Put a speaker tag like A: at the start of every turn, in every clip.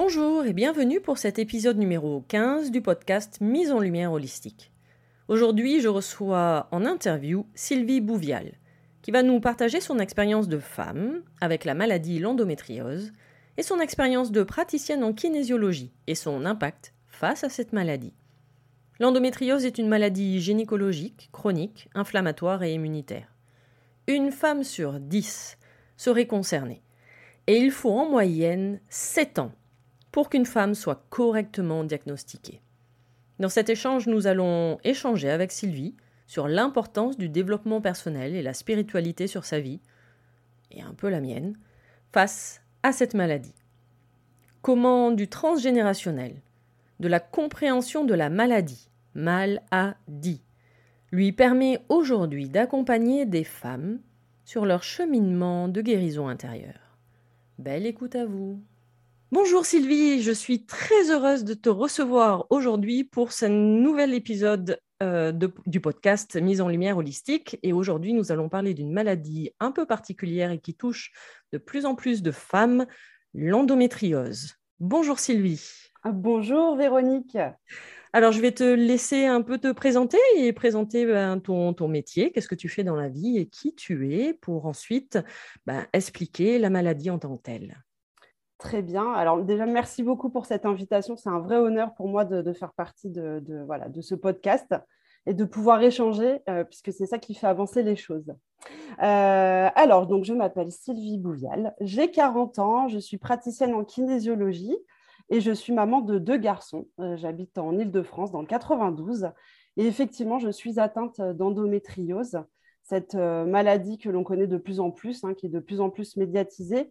A: Bonjour et bienvenue pour cet épisode numéro 15 du podcast Mise en lumière holistique. Aujourd'hui, je reçois en interview Sylvie Bouvial, qui va nous partager son expérience de femme avec la maladie l'endométriose et son expérience de praticienne en kinésiologie et son impact face à cette maladie. L'endométriose est une maladie gynécologique, chronique, inflammatoire et immunitaire. Une femme sur dix serait concernée. Et il faut en moyenne 7 ans pour qu'une femme soit correctement diagnostiquée. Dans cet échange, nous allons échanger avec Sylvie sur l'importance du développement personnel et la spiritualité sur sa vie, et un peu la mienne, face à cette maladie. Comment du transgénérationnel, de la compréhension de la maladie, mal a dit, lui permet aujourd'hui d'accompagner des femmes sur leur cheminement de guérison intérieure. Belle écoute à vous. Bonjour Sylvie, je suis très heureuse de te recevoir aujourd'hui pour ce nouvel épisode euh, du podcast Mise en lumière holistique. Et aujourd'hui, nous allons parler d'une maladie un peu particulière et qui touche de plus en plus de femmes, l'endométriose. Bonjour Sylvie.
B: Ah, bonjour Véronique.
A: Alors, je vais te laisser un peu te présenter et présenter ben, ton, ton, métier, qu'est-ce que tu fais dans la vie et qui tu es, pour ensuite ben, expliquer la maladie en tant que telle?
B: Très bien. Alors déjà, merci beaucoup pour cette invitation. C'est un vrai honneur pour moi de, faire partie de, voilà, de ce podcast et de pouvoir échanger, euh, puisque c'est ça qui fait avancer les choses. Euh, alors, donc, je m'appelle Sylvie Bouvial, j'ai 40 ans, je suis praticienne en kinésiologie et je suis maman de deux garçons. Euh, j'habite en Ile-de-France, dans le 92, et effectivement, je suis atteinte d'endométriose, cette maladie que l'on connaît de plus en plus, hein, qui est de plus en plus médiatisée,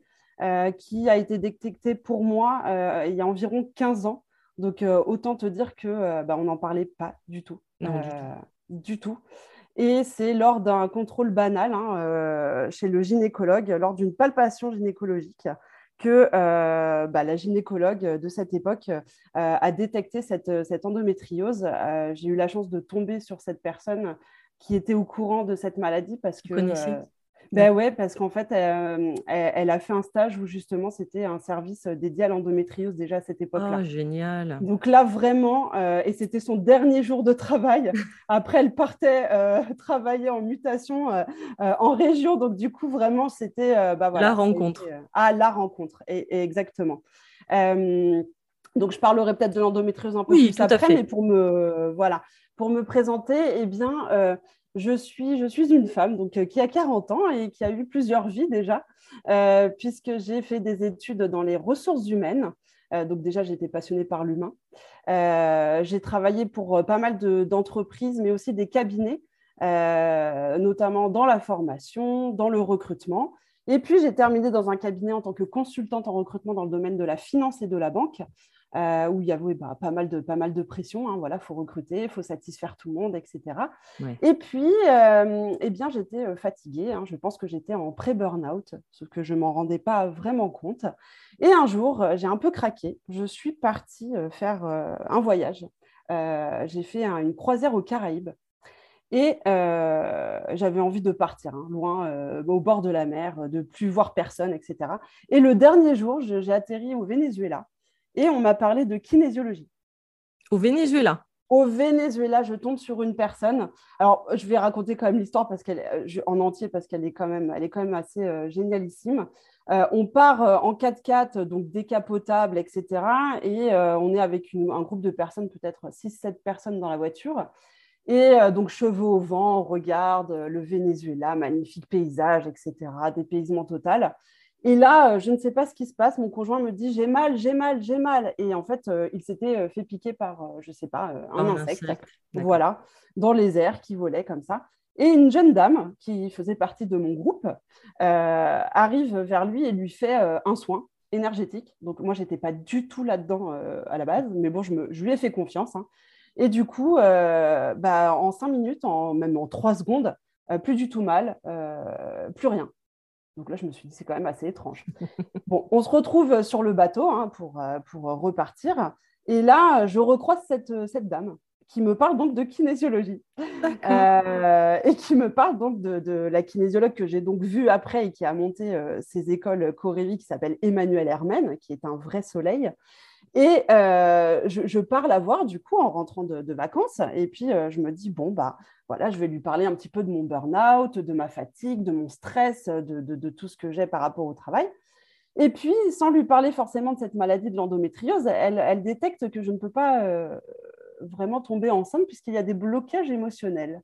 B: qui a été détecté pour moi euh, il y a environ 15 ans. Donc, euh, autant te dire que bah, on n'en parlait pas du tout. du, tout. Et c'est lors d'un contrôle banal hein, chez le gynécologue, lors d'une palpation gynécologique, que bah, la gynécologue de cette époque a détecté cette, cette endométriose. J'ai eu la chance de tomber sur cette personne qui était au courant de cette maladie parce que ben ouais, parce qu'en fait, euh, elle, a fait un stage où justement c'était un service euh, dédié à l'endométriose déjà à cette époque-là.
A: Oh, génial.
B: Donc là, vraiment, euh, et c'était son dernier jour de travail. Après, elle partait travailler en mutation en région. Donc du coup, vraiment, c'était
A: bah, voilà, la rencontre.
B: ah, la rencontre, et, exactement. donc je parlerai peut-être de l'endométriose un peu plus après, mais pour me, voilà, pour me présenter, eh bien je suis, une femme donc, euh, qui a 40 ans et qui a eu plusieurs vies déjà, euh, puisque j'ai fait des études dans les ressources humaines. donc déjà, j'étais passionnée par l'humain. j'ai travaillé pour pas mal d'entreprises, mais aussi des cabinets, notamment dans la formation, dans le recrutement. Et puis, j'ai terminé dans un cabinet en tant que consultante en recrutement dans le domaine de la finance et de la banque. Euh, où il y avait bah, pas, mal de, pas mal de pression. Hein, voilà, il faut recruter, il faut satisfaire tout le monde, etc. Et puis, euh, eh bien, j'étais euh, fatiguée. Hein, je pense que j'étais en pré-burnout, ce que je ne m'en rendais pas vraiment compte. Et un jour, j'ai un peu craqué. Je suis partie faire un voyage. j'ai fait une croisière aux Caraïbes. Et j'avais envie de partir, hein, loin, au bord de la mer, de plus voir personne, etc. Et le dernier jour, j'ai atterri au Venezuela et on m'a parlé de kinésiologie.
A: Au Venezuela
B: Au Venezuela, je tombe sur une personne. Alors, je vais raconter quand même l'histoire parce qu'elle, en entier parce qu'elle est quand même, elle est quand même assez euh, génialissime. Euh, on part euh, en 4x4, donc décapotable, etc. Et on est avec un groupe de personnes, peut-être 6-7 personnes dans la voiture. Et donc, cheveux au vent, on regarde le Venezuela, magnifique paysage, etc., dépaysement total. Et là, euh, je ne sais pas ce qui se passe. Mon conjoint me dit j'ai mal, j'ai mal, j'ai mal. Et en fait, euh, il s'était euh, fait piquer par, je ne sais pas, un, insecte, voilà, dans les airs qui volait comme ça. Et une jeune dame qui faisait partie de mon groupe arrive vers lui et lui fait un soin énergétique. Donc moi, je n'étais pas du tout là-dedans à la base, mais bon, je, me, je lui ai fait confiance. Hein. Et du coup, bah, en cinq minutes, en, même en trois secondes, plus du tout mal, plus rien. Donc là, je me suis dit, c'est quand même assez étrange. bon, on se retrouve sur le bateau hein, pour, euh, pour repartir. Et là, je recroise cette, cette dame qui me parle donc de kinésiologie euh, et qui me parle donc de, la kinésiologue que j'ai donc vue après et qui a monté euh, ses écoles Corévi qui s'appelle Emmanuel Hermen, qui est un vrai soleil. Et je, je, pars la voir du coup en rentrant de, de vacances et puis je me dis bon bah voilà, je vais lui parler un petit peu de mon burn-out, de ma fatigue, de mon stress, de, tout ce que j'ai par rapport au travail. Et puis, sans lui parler forcément de cette maladie de l'endométriose, elle, détecte que je ne peux pas euh, vraiment tomber enceinte puisqu'il y a des blocages émotionnels.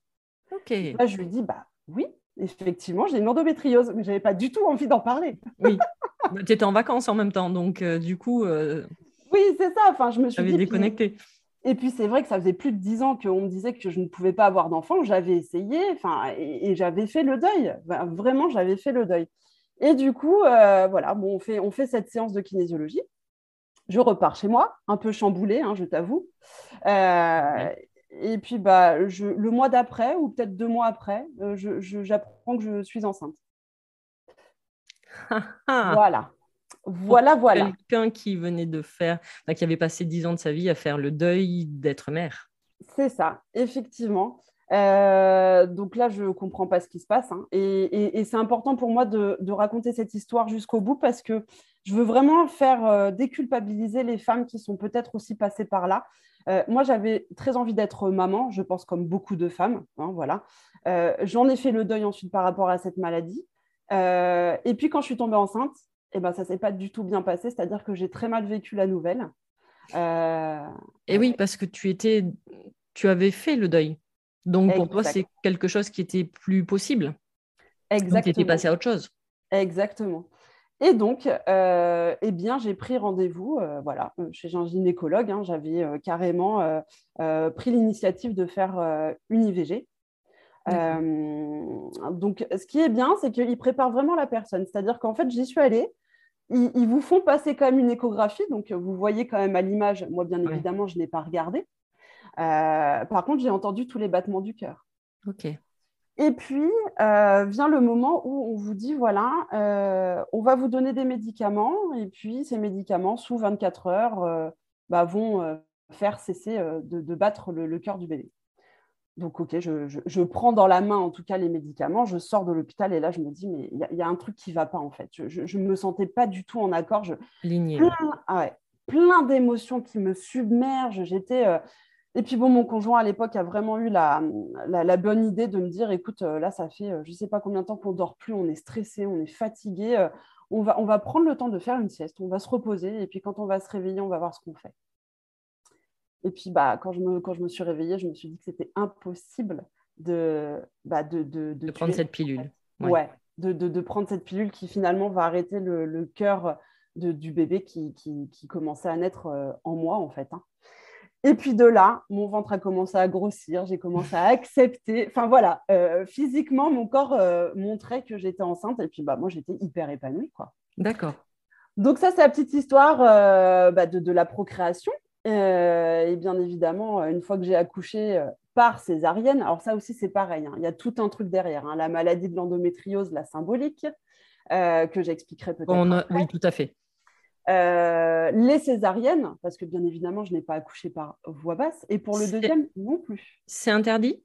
A: Ok.
B: Là, je lui dis, bah oui, effectivement, j'ai une endométriose, mais je n'avais pas du tout envie d'en parler.
A: Oui, bah, tu étais en vacances en même temps, donc euh, du coup... Euh,
B: oui, c'est ça. Enfin, je me suis
A: dit, déconnecté.
B: Et puis c'est vrai que ça faisait plus de dix ans qu'on me disait que je ne pouvais pas avoir d'enfant. J'avais essayé, enfin, et, j'avais fait le deuil. vraiment, j'avais fait le deuil. Et du coup, euh, voilà, bon, on fait, on fait cette séance de kinésiologie. Je repars chez moi, un peu chamboulée, hein, je t'avoue. Euh, et puis, bah, le mois d'après, ou peut-être deux mois après, euh, j'apprends que je suis enceinte. voilà. Voilà, voilà.
A: Quelqu'un qui venait de faire, qui avait passé dix ans de sa vie à faire le deuil d'être mère.
B: C'est ça, effectivement. Euh, donc là, je ne comprends pas ce qui se passe. Hein. Et, c'est important pour moi de, raconter cette histoire jusqu'au bout parce que je veux vraiment faire euh, déculpabiliser les femmes qui sont peut-être aussi passées par là. Euh, moi, j'avais très envie d'être maman, je pense comme beaucoup de femmes. Hein, voilà. J'en ai fait le deuil ensuite par rapport à cette maladie. et puis quand je suis tombée enceinte, eh ben, ça s'est pas du tout bien passé, c'est-à-dire que j'ai très mal vécu la nouvelle.
A: Euh, et oui, parce que tu étais, tu avais fait le deuil. Donc pour toi, c'est quelque chose qui était plus possible.
B: Exactement. tu
A: étais passé à autre chose.
B: Exactement. Et donc, euh, eh bien, j'ai pris rendez-vous, euh, voilà, chez un gynécologue. Hein. J'avais carrément pris l'initiative de faire une IVG. donc, ce qui est bien, c'est qu'il prépare vraiment la personne. C'est-à-dire qu'en fait, j'y suis allée ils, vous font passer quand même une échographie, donc euh, vous voyez quand même à l'image. Moi, bien évidemment, je n'ai pas regardé. Euh, par contre, j'ai entendu tous les battements du cœur.
A: Ok.
B: Et puis euh, vient le moment où on vous dit voilà, on va vous donner des médicaments, et puis ces médicaments, sous 24 heures, bah, vont faire cesser de, battre le cœur du bébé. Donc, OK, je, prends dans la main en tout cas les médicaments, je sors de l'hôpital et là, je me dis, mais il y, a un truc qui ne va pas en fait. Je ne me sentais pas du tout en accord. Je,
A: Plein,
B: ah plein d'émotions qui me submergent. J'étais. Euh, et puis, bon, mon conjoint à l'époque a vraiment eu la, bonne idée de me dire, écoute, euh, là, ça fait euh, je ne sais pas combien de temps qu'on ne dort plus, on est stressé, on est fatigué. on, va, on va prendre le temps de faire une sieste, on va se reposer et puis quand on va se réveiller, on va voir ce qu'on fait. Et puis, bah, quand, je me, quand je me suis réveillée, je me suis dit que c'était impossible de, bah, de, de,
A: de, prendre cette pilule.
B: Ouais, de, de, prendre cette pilule qui finalement va arrêter le, le cœur du bébé qui, commençait à naître en moi, en fait. Hein. Et puis de là, mon ventre a commencé à grossir, j'ai commencé à accepter. Enfin voilà, physiquement, mon corps montrait que j'étais enceinte. Et puis bah, moi, j'étais hyper épanouie. quoi.
A: D'accord.
B: Donc ça, c'est la petite histoire bah, de, la procréation. Et bien évidemment, une fois que j'ai accouché par césarienne, alors ça aussi, c'est pareil. Hein. il y a tout un truc derrière. Hein. la maladie de l'endométriose, la symbolique, que j'expliquerai peut-être.
A: Oui, tout à fait.
B: Euh, les césariennes, parce que bien évidemment, je n'ai pas accouché par voie basse. Et pour le deuxième, non plus.
A: C'est interdit?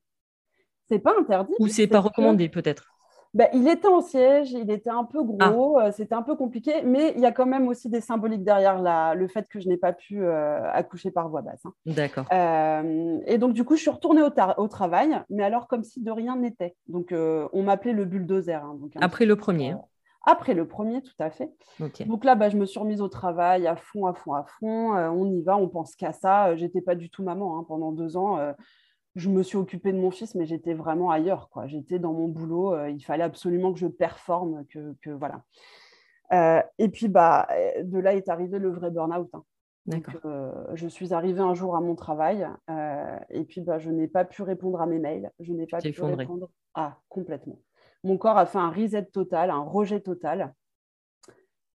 B: C'est pas interdit.
A: Ou c'est pas recommandé, peut-être?
B: Ben, il était en siège, il était un peu gros, ah. euh, c'était un peu compliqué, mais il y a quand même aussi des symboliques derrière la, le fait que je n'ai pas pu euh, accoucher par voie basse. Hein.
A: D'accord.
B: et donc, du coup, je suis retournée au, au, travail, mais alors comme si de rien n'était. Donc, on m'appelait le bulldozer. Hein, donc,
A: Après le premier
B: après le premier, tout à fait. Donc là, bah, je me suis remise au travail à fond, à fond, à fond. Euh, on y va, on pense qu'à ça. Euh, j'étais pas du tout maman hein. pendant deux ans. Euh, je me suis occupée de mon fils, mais j'étais vraiment ailleurs. Quoi. J'étais dans mon boulot. il fallait absolument que je performe, que, que voilà. et puis, bah, de là est arrivé le vrai burn-out. Hein. je suis arrivée un jour à mon travail et puis bah, je n'ai pas pu répondre à mes mails. Je n'ai pas pu répondre. Ah, complètement mon corps a fait un reset total, un rejet total.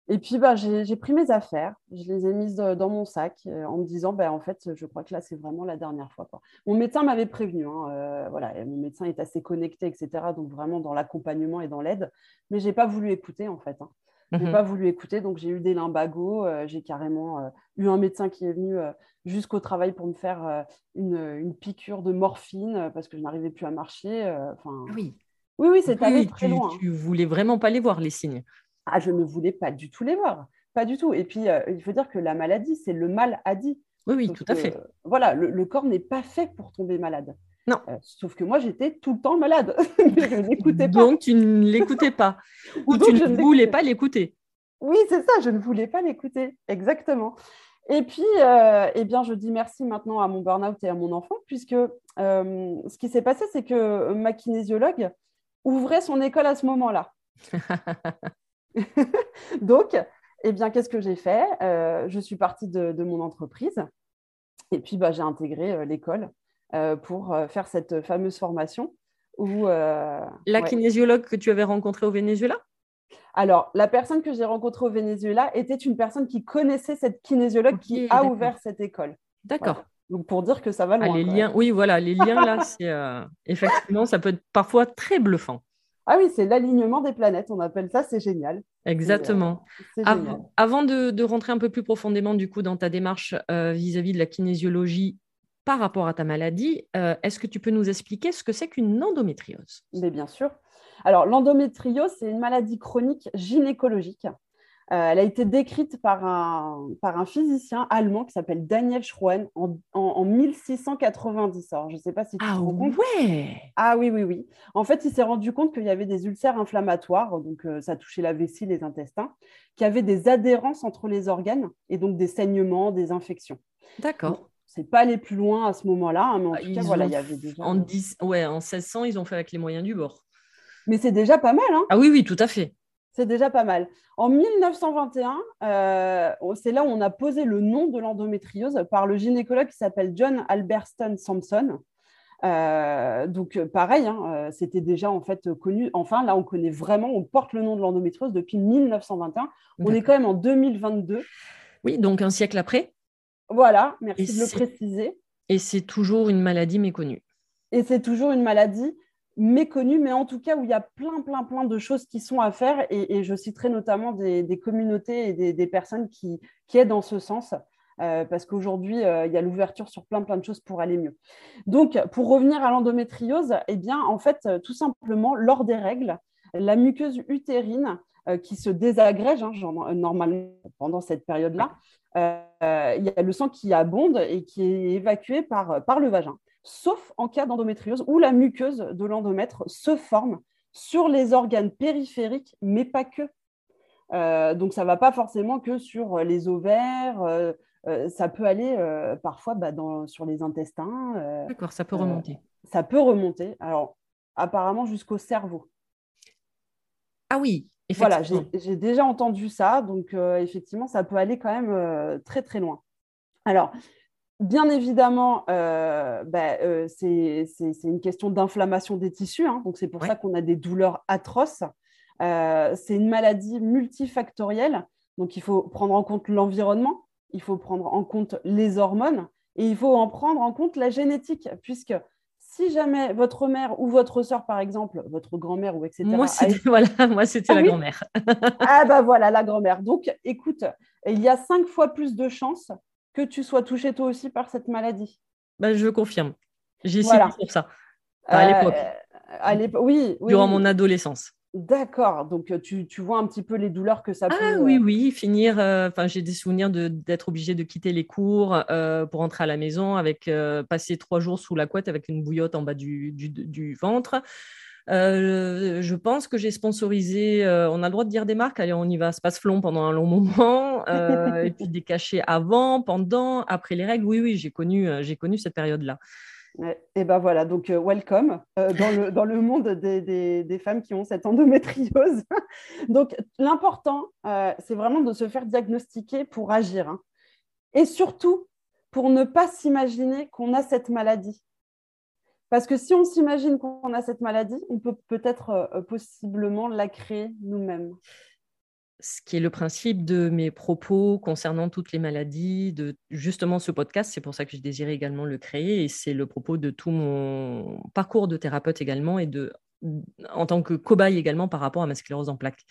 B: Et puis, bah, j'ai pris mes affaires, je les ai mises dans mon sac euh, en me disant, bah, en fait, je crois que là, c'est vraiment la dernière fois. Mon médecin m'avait prévenu, hein, euh, voilà, mon médecin est assez connecté, etc., donc vraiment dans l'accompagnement et dans l'aide, mais je n'ai pas voulu écouter, en fait. Hein. Je n'ai mhm. pas voulu écouter, donc j'ai eu des limbagos, euh, j'ai carrément eu un médecin qui est venu jusqu'au travail pour me faire une, une, piqûre de morphine parce que je n'arrivais plus à marcher. Enfin,
A: oui.
B: Oui, oui, c'est allé très loin.
A: Tu voulais vraiment pas les voir, les signes.
B: Ah, je ne voulais pas du tout les voir. Pas du tout. Et puis, euh, il faut dire que la maladie, c'est le mal à dit.
A: Oui, oui, tout à fait.
B: Euh, voilà, le, corps n'est pas fait pour tomber malade.
A: Non.
B: Euh, sauf que moi, j'étais tout le temps malade. je n'écoutais pas.
A: Donc, tu ne l'écoutais pas. Ou tu ne voulais pas l'écouter.
B: Oui, c'est ça, je ne voulais pas l'écouter. Exactement. Et puis, eh bien, je dis merci maintenant à mon burn-out et à mon enfant, puisque ce qui s'est passé, c'est que ma kinésiologue ouvrait son école à ce moment-là. Donc, eh bien, qu'est-ce que j'ai fait? Euh, Je suis partie de, mon entreprise et puis bah, j'ai intégré euh, l'école euh, pour faire cette fameuse formation. Où,
A: la kinésiologue que tu avais rencontrée au Venezuela?
B: Alors, la personne que j'ai rencontrée au Venezuela était une personne qui connaissait cette kinésiologue qui a ouvert cette école.
A: D'accord.
B: Donc pour dire que ça va ah, loin.
A: les liens, oui, voilà, les liens là, c'est euh, effectivement, ça peut être parfois très bluffant.
B: Ah oui, c'est l'alignement des planètes, on appelle ça, c'est génial.
A: Exactement. Euh, avant de, rentrer un peu plus profondément du coup dans ta démarche euh, vis-à-vis de la kinésiologie par rapport à ta maladie, est-ce que tu peux nous expliquer ce que c'est qu'une endométriose?
B: Mais bien sûr. Alors l'endométriose, c'est une maladie chronique gynécologique euh, elle a été décrite par un, par un physicien allemand qui s'appelle Daniel Schroen en, en, 1690. Alors, je ne sais pas si tu
A: ah, te rends compte. Ouais.
B: Ah oui, oui, oui. En fait, il s'est rendu compte qu'il y avait des ulcères inflammatoires, donc euh, ça touchait la vessie, les intestins, qui avaient des adhérences entre les organes et donc des saignements, des infections.
A: D'accord.
B: c'est pas aller plus loin à ce moment-là, hein, mais en ah, tout cas, voilà, il y avait déjà.
A: En, 10... ouais, en 1600, ils ont fait avec les moyens du bord.
B: Mais c'est déjà pas mal. Hein
A: ah oui, oui, tout à fait.
B: C'est déjà pas mal. En 1921, euh, c'est là où on a posé le nom de l'endométriose par le gynécologue qui s'appelle John Alberston Sampson. Euh, donc pareil, hein, euh, c'était déjà en fait connu. Enfin, là, on connaît vraiment, on porte le nom de l'endométriose depuis 1921. On est quand même en 2022.
A: Oui, donc un siècle après.
B: Voilà, merci de le préciser.
A: Et c'est toujours une maladie méconnue.
B: Et c'est toujours une maladie méconnu, mais en tout cas où il y a plein, plein, plein de choses qui sont à faire. Et, je citerai notamment des, communautés et des, personnes qui, qui, aident dans ce sens. Euh, parce qu'aujourd'hui, euh, il y a l'ouverture sur plein, plein de choses pour aller mieux. Donc, pour revenir à l'endométriose, eh bien, en fait, euh, tout simplement, lors des règles, la muqueuse utérine qui se désagrège hein, normalement pendant cette période-là, il y a le sang qui abonde et qui est évacué par, par le vagin sauf en cas d'endométriose où la muqueuse de l'endomètre se forme sur les organes périphériques, mais pas que. Euh, donc, ça ne va pas forcément que sur les ovaires, euh, euh, ça peut aller parfois bah, sur les intestins.
A: D'accord, ça peut remonter.
B: ça peut remonter, alors apparemment jusqu'au cerveau.
A: Ah oui,
B: Voilà, j'ai déjà entendu ça, donc effectivement, ça peut aller quand même très très loin. Alors, Bien évidemment, euh, bah, euh, c'est une question d'inflammation des tissus, hein. donc c'est pour ça qu'on a des douleurs atroces. Euh, c'est une maladie multifactorielle, donc il faut prendre en compte l'environnement, il faut prendre en compte les hormones et il faut en prendre en compte la génétique, puisque si jamais votre mère ou votre soeur, par exemple, votre grand-mère ou etc.
A: Moi, c'était voilà, ah la grand-mère.
B: ah bah voilà, la grand-mère. Donc, écoute, il y a cinq fois plus de chances que tu sois touché toi aussi par cette maladie.
A: Ben, je confirme. J'ai essayé pour ça. à l'époque.
B: Euh, oui, oui,
A: Durant mon adolescence.
B: D'accord. Donc, euh, tu, tu, vois un petit peu les douleurs que ça
A: ah,
B: peut...
A: Ah oui, oui. Finir... Euh, enfin, j'ai des souvenirs d'être obligée de quitter les cours pour rentrer à la maison, avec passer trois jours sous la couette avec une bouillotte en bas du, du, du ventre. Euh, je pense que j'ai sponsorisé, euh, on a le droit de dire des marques, allez, on y va, passe flon pendant un long moment, euh, et puis des cachets avant, pendant, après les règles. Oui, oui, j'ai connu, j'ai connu cette période-là.
B: et ben voilà, donc welcome dans, le, dans le monde des, des, des, femmes qui ont cette endométriose. donc l'important, c'est vraiment de se faire diagnostiquer pour agir. Hein. Et surtout, pour ne pas s'imaginer qu'on a cette maladie. Parce que si on s'imagine qu'on a cette maladie, on peut peut-être euh, possiblement la créer nous-mêmes.
A: Ce qui est le principe de mes propos concernant toutes les maladies, de justement ce podcast, c'est pour ça que je désirais également le créer, et c'est le propos de tout mon parcours de thérapeute également, et de, en tant que cobaye également par rapport à ma sclérose en plaques.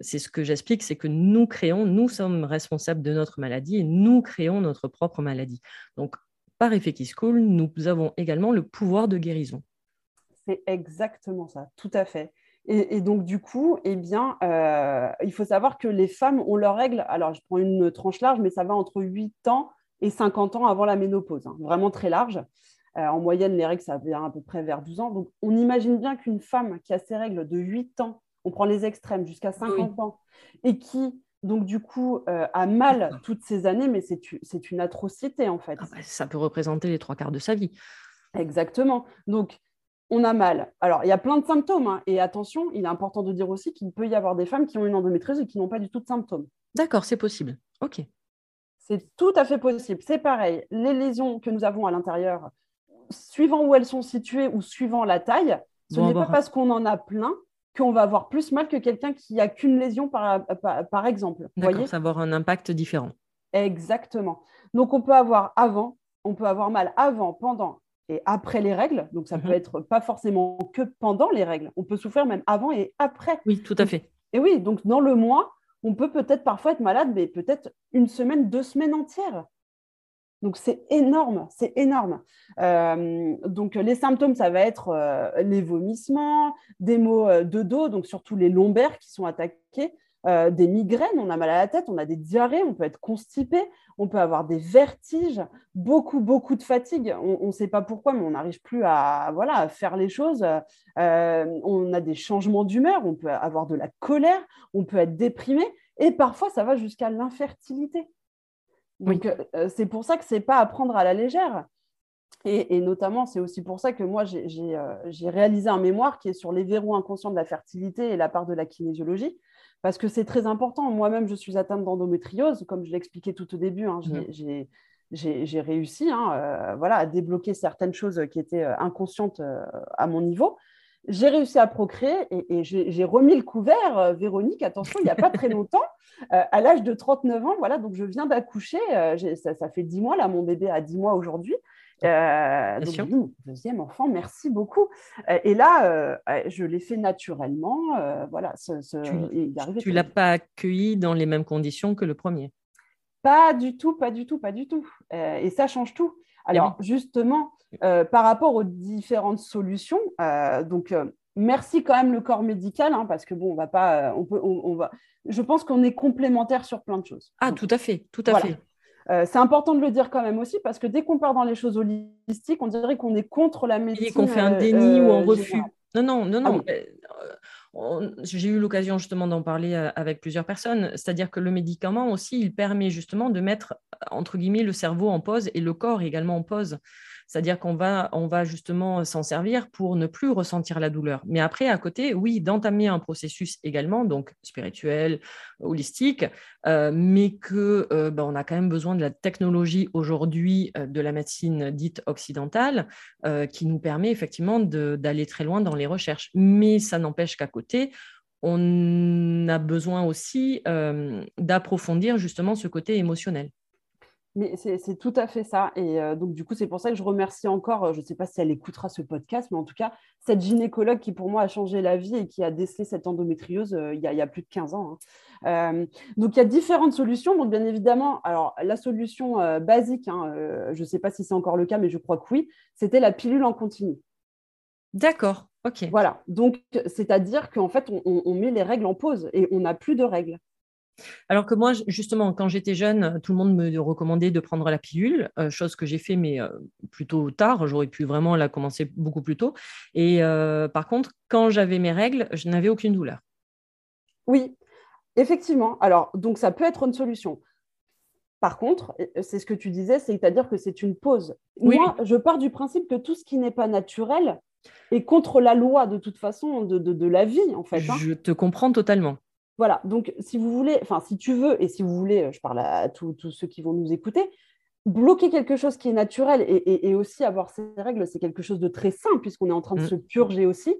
A: C'est ce que j'explique, c'est que nous créons, nous sommes responsables de notre maladie et nous créons notre propre maladie. Donc par effet qui coule, nous avons également le pouvoir de guérison.
B: C'est exactement ça, tout à fait. Et, donc, du coup, eh bien, euh, il faut savoir que les femmes ont leurs règles. Alors, je prends une tranche large, mais ça va entre 8 ans et 50 ans avant la ménopause, hein, vraiment très large. Euh, en moyenne, les règles, ça vient à peu près vers 12 ans. Donc, on imagine bien qu'une femme qui a ses règles de 8 ans, on prend les extrêmes jusqu'à 50 ans, et qui donc du coup, euh, a mal toutes ces années, mais c'est une atrocité en fait.
A: Ah bah, ça peut représenter les trois quarts de sa vie.
B: Exactement. Donc, on a mal. Alors, il y a plein de symptômes. Hein, et attention, il est important de dire aussi qu'il peut y avoir des femmes qui ont une endométriose et qui n'ont pas du tout de symptômes.
A: D'accord, c'est possible. OK.
B: C'est tout à fait possible. C'est pareil. Les lésions que nous avons à l'intérieur, suivant où elles sont situées ou suivant la taille, ce n'est pas parce qu'on en a plein qu'on va avoir plus mal que quelqu'un qui a qu'une lésion, par, par, exemple.
A: D'accord, ça va avoir un impact différent.
B: Exactement. Donc, on peut avoir avant, on peut avoir mal avant, pendant et après les règles. Donc, ça peut mhm. être pas forcément que pendant les règles. On peut souffrir même avant et après.
A: Oui, tout à fait.
B: Et oui, donc dans le mois, on peut peut-être parfois être malade, mais peut-être une semaine, deux semaines entières. Donc c'est énorme, c'est énorme. Euh, donc les symptômes, ça va être euh, les vomissements, des maux euh, de dos, donc surtout les lombaires qui sont attaqués, des migraines, on a mal à la tête, on a des diarrhées, on peut être constipé, on peut avoir des vertiges, beaucoup, beaucoup de fatigue. On ne sait pas pourquoi, mais on n'arrive plus à, voilà, à faire les choses. on a des changements d'humeur, on peut avoir de la colère, on peut être déprimé, et parfois ça va jusqu'à l'infertilité. Donc, euh, euh, c'est pour ça que ce n'est pas à prendre à la légère. Et, notamment, c'est aussi pour ça que moi, euh, j'ai réalisé un mémoire qui est sur les verrous inconscients de la fertilité et la part de la kinésiologie, parce que c'est très important. Moi-même, je suis atteinte d'endométriose, comme je l'ai expliqué tout au début. Hein, mmh. j'ai réussi hein, voilà, à débloquer certaines choses qui étaient inconscientes à mon niveau j'ai réussi à procréer et, j'ai remis le couvert, euh, Véronique, attention, il n'y a pas très longtemps, euh, à l'âge de 39 ans. Voilà, donc je viens d'accoucher. Euh, ça, fait 10 mois, là, mon bébé a 10 mois aujourd'hui. donc, deuxième enfant, merci beaucoup. et là, je l'ai fait naturellement. voilà,
A: tu ne l'as pas accueilli dans les mêmes conditions que le premier?
B: Pas du tout, pas du tout, pas du tout. et ça change tout. Eh Alors, justement, euh, par rapport aux différentes solutions, euh, donc euh, merci quand même le corps médical, hein, parce que bon, on va pas, on peut, on, va. Je pense qu'on est complémentaires sur plein de choses.
A: Ah, tout à fait, tout à fait.
B: c'est important de le dire quand même aussi, parce que dès qu'on part dans les choses holistiques, on dirait qu'on est contre la médecine.
A: Et qu'on fait un déni ou un refus. Non, non, non, non. Ah j'ai eu l'occasion justement d'en parler avec plusieurs personnes, c'est-à-dire que le médicament aussi, il permet justement de mettre, entre guillemets, le cerveau en pause et le corps également en pause. C'est-à-dire qu'on va, justement s'en servir pour ne plus ressentir la douleur. Mais après, à côté, oui, d'entamer un processus également, donc spirituel, holistique, euh, mais que euh, ben, on a quand même besoin de la technologie aujourd'hui euh, de la médecine dite occidentale qui nous permet effectivement d'aller très loin dans les recherches. Mais ça n'empêche qu'à côté, on a besoin aussi d'approfondir justement ce côté émotionnel.
B: Mais c'est tout à fait ça. Et euh, donc, du coup, c'est pour ça que je remercie encore, euh, je ne sais pas si elle écoutera ce podcast, mais en tout cas, cette gynécologue qui, pour moi, a changé la vie et qui a décelé cette endométriose euh, il, y a, plus de 15 ans. Hein. donc, il y a différentes solutions. Donc, bien évidemment, alors, la solution basique, hein, je ne sais pas si c'est encore le cas, mais je crois que oui, c'était la pilule en continu.
A: D'accord, ok.
B: Voilà. Donc, c'est-à-dire qu'en fait, on met les règles en pause et on n'a plus de règles.
A: Alors que moi, justement, quand j'étais jeune, tout le monde me recommandait de prendre la pilule, euh, chose que j'ai fait, mais euh, plutôt tard. J'aurais pu vraiment la commencer beaucoup plus tôt. Et euh, par contre, quand j'avais mes règles, je n'avais aucune douleur.
B: Oui, effectivement. Alors, donc ça peut être une solution. Par contre, c'est ce que tu disais, c'est-à-dire que c'est une pause. Moi, je pars du principe que tout ce qui n'est pas naturel est contre la loi de toute façon de, la vie, en fait.
A: Hein. Je te comprends totalement.
B: Voilà, donc si vous voulez, enfin si tu veux, et si vous voulez, je parle à tous ceux qui vont nous écouter, bloquer quelque chose qui est naturel et, aussi avoir ces règles, c'est quelque chose de très simple puisqu'on est en train de mm. se purger aussi.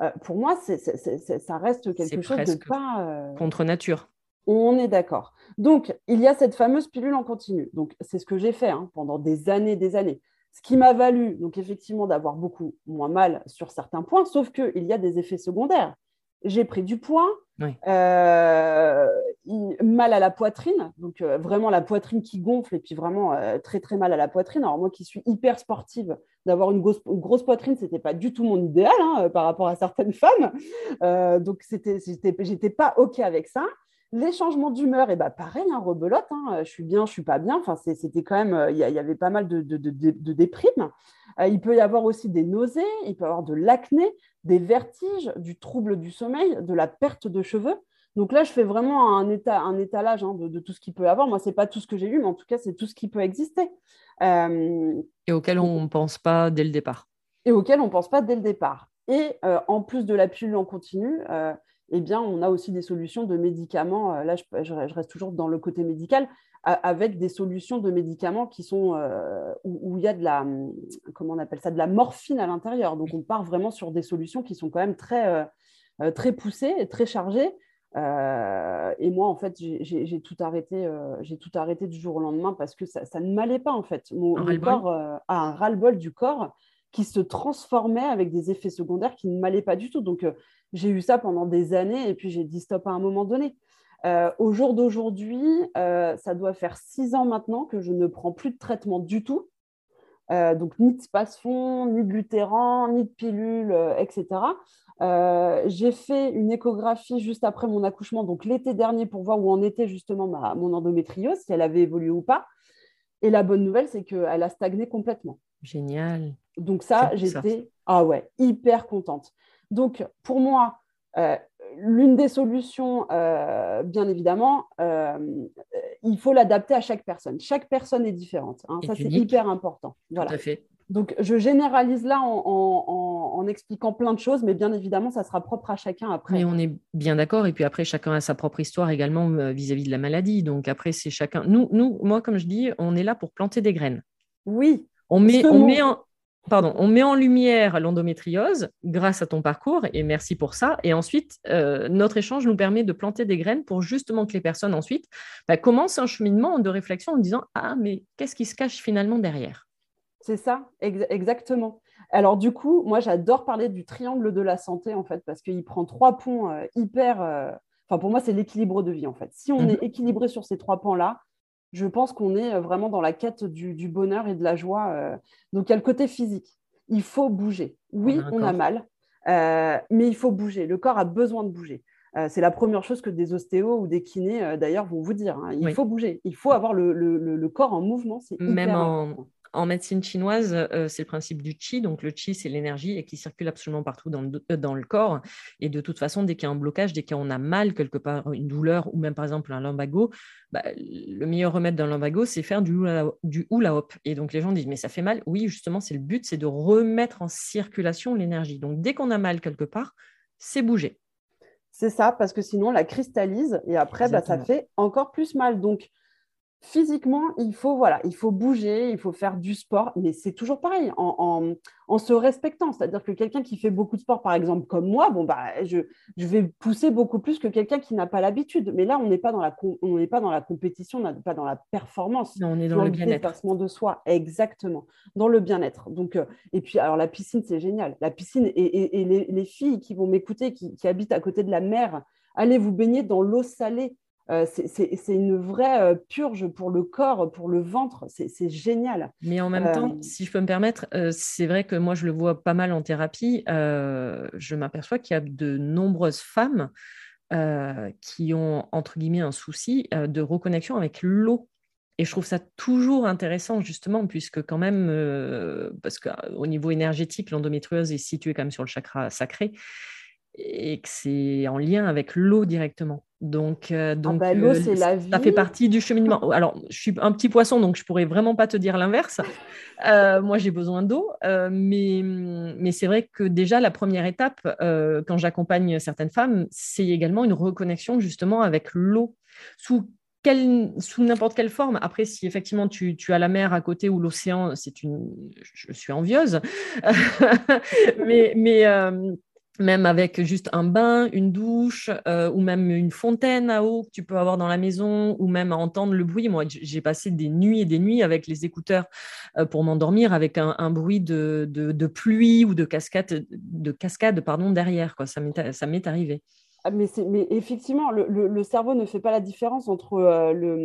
B: Euh, pour moi, ça reste quelque chose de pas...
A: Euh, contre nature.
B: On est d'accord. Donc, il y a cette fameuse pilule en continu. Donc, c'est ce que j'ai fait hein, pendant des années, des années. Ce qui m'a valu, donc effectivement, d'avoir beaucoup moins mal sur certains points, sauf qu'il y a des effets secondaires j'ai pris du poids, euh, mal à la poitrine, donc euh, vraiment la poitrine qui gonfle et puis vraiment euh, très très mal à la poitrine. Alors moi qui suis hyper sportive, d'avoir une, grosse, poitrine, c'était pas du tout mon idéal hein, par rapport à certaines femmes, donc c'était, j'étais pas ok avec ça. Les changements d'humeur, et ben pareil, hein, rebelote, hein, je suis bien, je suis pas bien. Enfin, c'était quand même, il y, avait pas mal de, de, de déprimes. il peut y avoir aussi des nausées, il peut y avoir de l'acné des vertiges, du trouble du sommeil, de la perte de cheveux. Donc là, je fais vraiment un, état, un étalage hein, de, tout ce qu'il peut y avoir. Moi, ce n'est pas tout ce que j'ai lu, mais en tout cas, c'est tout ce qui peut exister.
A: Euh, et auquel on ne pense pas dès le départ.
B: Et auquel on ne pense pas dès le départ. Et euh, en plus de la pilule en continu, euh, eh bien, on a aussi des solutions de médicaments. là, je, reste toujours dans le côté médical, avec des solutions de médicaments qui sont euh, où, il y a de la comment on appelle ça de la morphine à l'intérieur. Donc on part vraiment sur des solutions qui sont quand même très euh, euh, très poussées et très chargées. et moi en fait j'ai tout arrêté j'ai tout arrêté du jour au lendemain parce que ça, ne m'allait pas en fait. Mon, corps a un ras-le-bol du corps qui se transformait avec des effets secondaires qui ne m'allaient pas du tout. Donc j'ai eu ça pendant des années et puis j'ai dit stop à un moment donné. Euh, au jour d'aujourd'hui, euh, ça doit faire six ans maintenant que je ne prends plus de traitement du tout. Euh, donc, ni de space-fond, ni de lutéran, ni de pilule, etc. j'ai fait une échographie juste après mon accouchement, donc l'été dernier, pour voir où en était justement ma, mon endométriose, si elle avait évolué ou pas. Et la bonne nouvelle, c'est qu'elle a stagné complètement.
A: Génial.
B: Donc ça, j'étais ah ouais, hyper contente. Donc pour moi, l'une des solutions, euh, bien évidemment, euh, il faut l'adapter à chaque personne. Chaque personne est différente. Hein. Ça, c'est hyper important. Voilà. Tout à fait. Donc, je généralise là en, expliquant plein de choses, mais bien évidemment, ça sera propre à chacun après.
A: Mais on est bien d'accord. Et puis après, chacun a sa propre histoire également euh, vis-à-vis de la maladie. Donc après, c'est chacun. Nous, nous, moi, comme je dis, on est là pour planter des graines.
B: Oui.
A: On met, on met en, pardon, on met en lumière l'endométriose grâce à ton parcours et merci pour ça. Et ensuite, euh, notre échange nous permet de planter des graines pour justement que les personnes ensuite bah, commencent un cheminement de réflexion en disant Ah, mais qu'est-ce qui se cache finalement derrière?
B: C'est ça, exactement. Alors du coup, moi j'adore parler du triangle de la santé en fait parce qu'il prend trois ponts euh, hyper. Euh, enfin, pour moi, c'est l'équilibre de vie en fait. Si on mhm. est équilibré sur ces trois pans-là, je pense qu'on est euh, vraiment dans la quête du, bonheur et de la joie. Euh. Donc, il y a le côté physique. Il faut bouger. Oui, on a, mal, euh, mais il faut bouger. Le corps a besoin de bouger. c'est la première chose que des ostéos ou des kinés, d'ailleurs, vont vous dire. Hein. Il faut bouger. Il faut avoir le, corps en mouvement.
A: Même en, en médecine chinoise, euh, c'est le principe du qi. Donc, le qi, c'est l'énergie et qui circule absolument partout dans le, euh, dans le corps. Et de toute façon, dès qu'il y a un blocage, dès qu'on a mal quelque part, une douleur ou même par exemple un lumbago, bah, le meilleur remède d'un lumbago, c'est faire du hula, du hula hop. Et donc, les gens disent, mais ça fait mal. Oui, justement, c'est le but, c'est de remettre en circulation l'énergie. Donc, dès qu'on a mal quelque part, c'est bouger.
B: C'est ça, parce que sinon, la cristallise et après, bah, ça fait encore plus mal. Donc, physiquement, il faut, voilà, il faut bouger, il faut faire du sport, mais c'est toujours pareil, en, se respectant. C'est-à-dire que quelqu'un qui fait beaucoup de sport, par exemple, comme moi, bon, bah, je, vais pousser beaucoup plus que quelqu'un qui n'a pas l'habitude. Mais là, on n'est pas, dans la, on n'est pas dans la compétition, on n'est pas dans la performance.
A: on est dans, le bien-être.
B: de soi, exactement, dans le bien-être. Donc, euh, et puis, alors, la piscine, c'est génial. La piscine, et, les, filles qui vont m'écouter, qui, qui habitent à côté de la mer, allez vous baigner dans l'eau salée euh, c'est une vraie euh, purge pour le corps, pour le ventre. C'est génial.
A: Mais en même temps, euh, si je peux me permettre, c'est vrai que moi, je le vois pas mal en thérapie. je m'aperçois qu'il y a de nombreuses femmes qui ont, entre guillemets, un souci de reconnexion avec l'eau. Et je trouve ça toujours intéressant, justement, puisque quand même, parce qu'au niveau énergétique, l'endométriose est située quand même sur le chakra sacré et que c'est en lien avec l'eau directement. Donc, euh, ah donc
B: bah, euh, c'est la vie.
A: ça fait partie du cheminement. Alors, je suis un petit poisson, donc je pourrais vraiment pas te dire l'inverse. Euh, moi, j'ai besoin d'eau, mais, mais c'est vrai que déjà, la première étape, quand j'accompagne certaines femmes, c'est également une reconnexion justement avec l'eau. Sous sous n'importe quelle forme. Après, si effectivement tu, tu as la mer à côté ou l'océan, c'est une, je suis envieuse, mais, mais même avec juste un bain, une douche, euh, ou même une fontaine à eau que tu peux avoir dans la maison, ou même à entendre le bruit. Moi, j'ai passé des nuits et des nuits avec les écouteurs euh, pour m'endormir avec un, bruit de, de, pluie ou de cascade, de cascade pardon, derrière. Quoi. Ça m'est arrivé.
B: Ah, mais, mais, effectivement, le, le, cerveau ne fait pas la différence entre euh, le,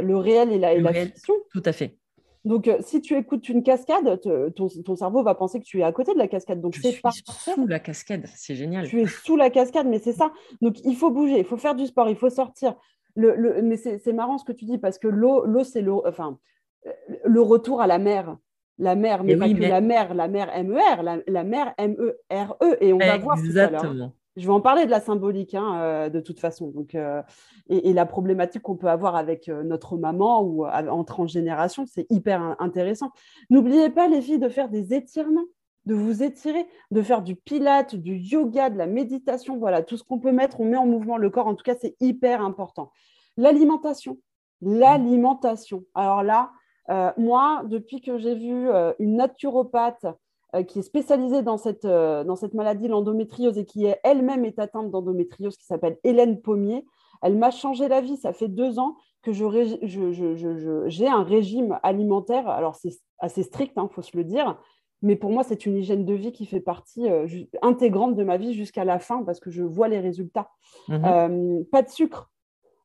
B: le, réel et la, et la fiction.
A: Tout à fait.
B: Donc, euh, si tu écoutes une cascade, ton, cerveau va penser que tu es à côté de la cascade. Donc,
A: je suis sous la cascade, c'est génial.
B: Tu es sous la cascade, mais c'est ça. Donc, il faut bouger, il faut faire du sport, il faut sortir. Le, mais c'est marrant ce que tu dis parce que l'eau, c'est le, enfin, le retour à la mer. La mer, mais, pas que la mer, la mer MER, la, la mer M-E-R-E. -E, et on va voir tout à l'heure. Je vais en parler de la symbolique, hein, euh, de toute façon. Donc, euh, et, la problématique qu'on peut avoir avec euh, notre maman ou en transgénération, c'est hyper intéressant. N'oubliez pas, les filles, de faire des étirements, de vous étirer, de faire du pilate, du yoga, de la méditation. Voilà, tout ce qu'on peut mettre, on met en mouvement le corps. En tout cas, c'est hyper important. L'alimentation. L'alimentation. Alors là, moi, depuis que j'ai vu une naturopathe qui est spécialisée dans cette, euh, dans cette maladie, l'endométriose, et qui elle-même est atteinte d'endométriose, qui s'appelle Hélène Pommier. Elle m'a changé la vie. Ça fait deux ans que j'ai je, un régime alimentaire. Alors, c'est assez strict, il hein, faut se le dire. Mais pour moi, c'est une hygiène de vie qui fait partie euh, intégrante de ma vie jusqu'à la fin parce que je vois les résultats. Mhm. pas de sucre,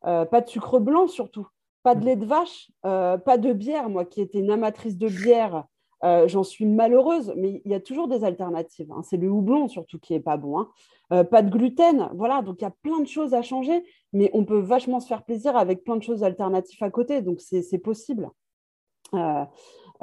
B: pas de sucre blanc surtout, pas de lait de vache, pas de bière. Moi qui étais une amatrice de bière, euh, j'en suis malheureuse, mais il y a toujours des alternatives. Hein. C'est le houblon surtout qui est pas bon. Hein. Euh, pas de gluten, voilà. Donc il y a plein de choses à changer, mais on peut vachement se faire plaisir avec plein de choses alternatives à côté. Donc c'est possible.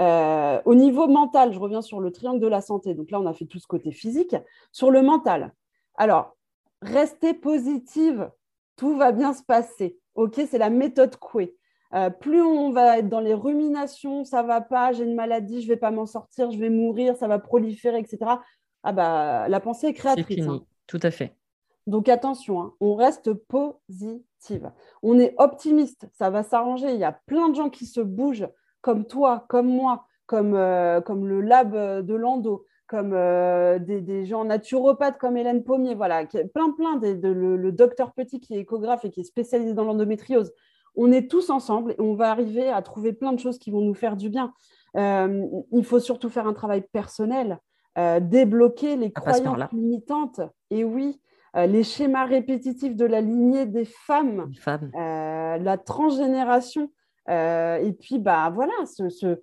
B: Euh, au niveau mental, je reviens sur le triangle de la santé. Donc là, on a fait tout ce côté physique. Sur le mental, alors restez positive, tout va bien se passer. Ok, c'est la méthode Coué. Euh, plus on va être dans les ruminations, ça va pas, j'ai une maladie, je vais pas m'en sortir, je vais mourir, ça va proliférer, etc. Ah bah la pensée est créatrice.
A: Hein. Tout à fait.
B: Donc attention, hein, on reste positive. On est optimiste, ça va s'arranger. Il y a plein de gens qui se bougent, comme toi, comme moi, comme, euh, comme le lab de Lando, comme euh, des, gens naturopathes comme Hélène Pommier, voilà, plein plein, de, le, le, docteur Petit qui est échographe et qui est spécialisé dans l'endométriose on est tous ensemble et on va arriver à trouver plein de choses qui vont nous faire du bien. Euh, il faut surtout faire un travail personnel, euh, débloquer les croyances limitantes. Et oui, euh, les schémas répétitifs de la lignée des femmes, la transgénération. et puis, bah voilà, ce,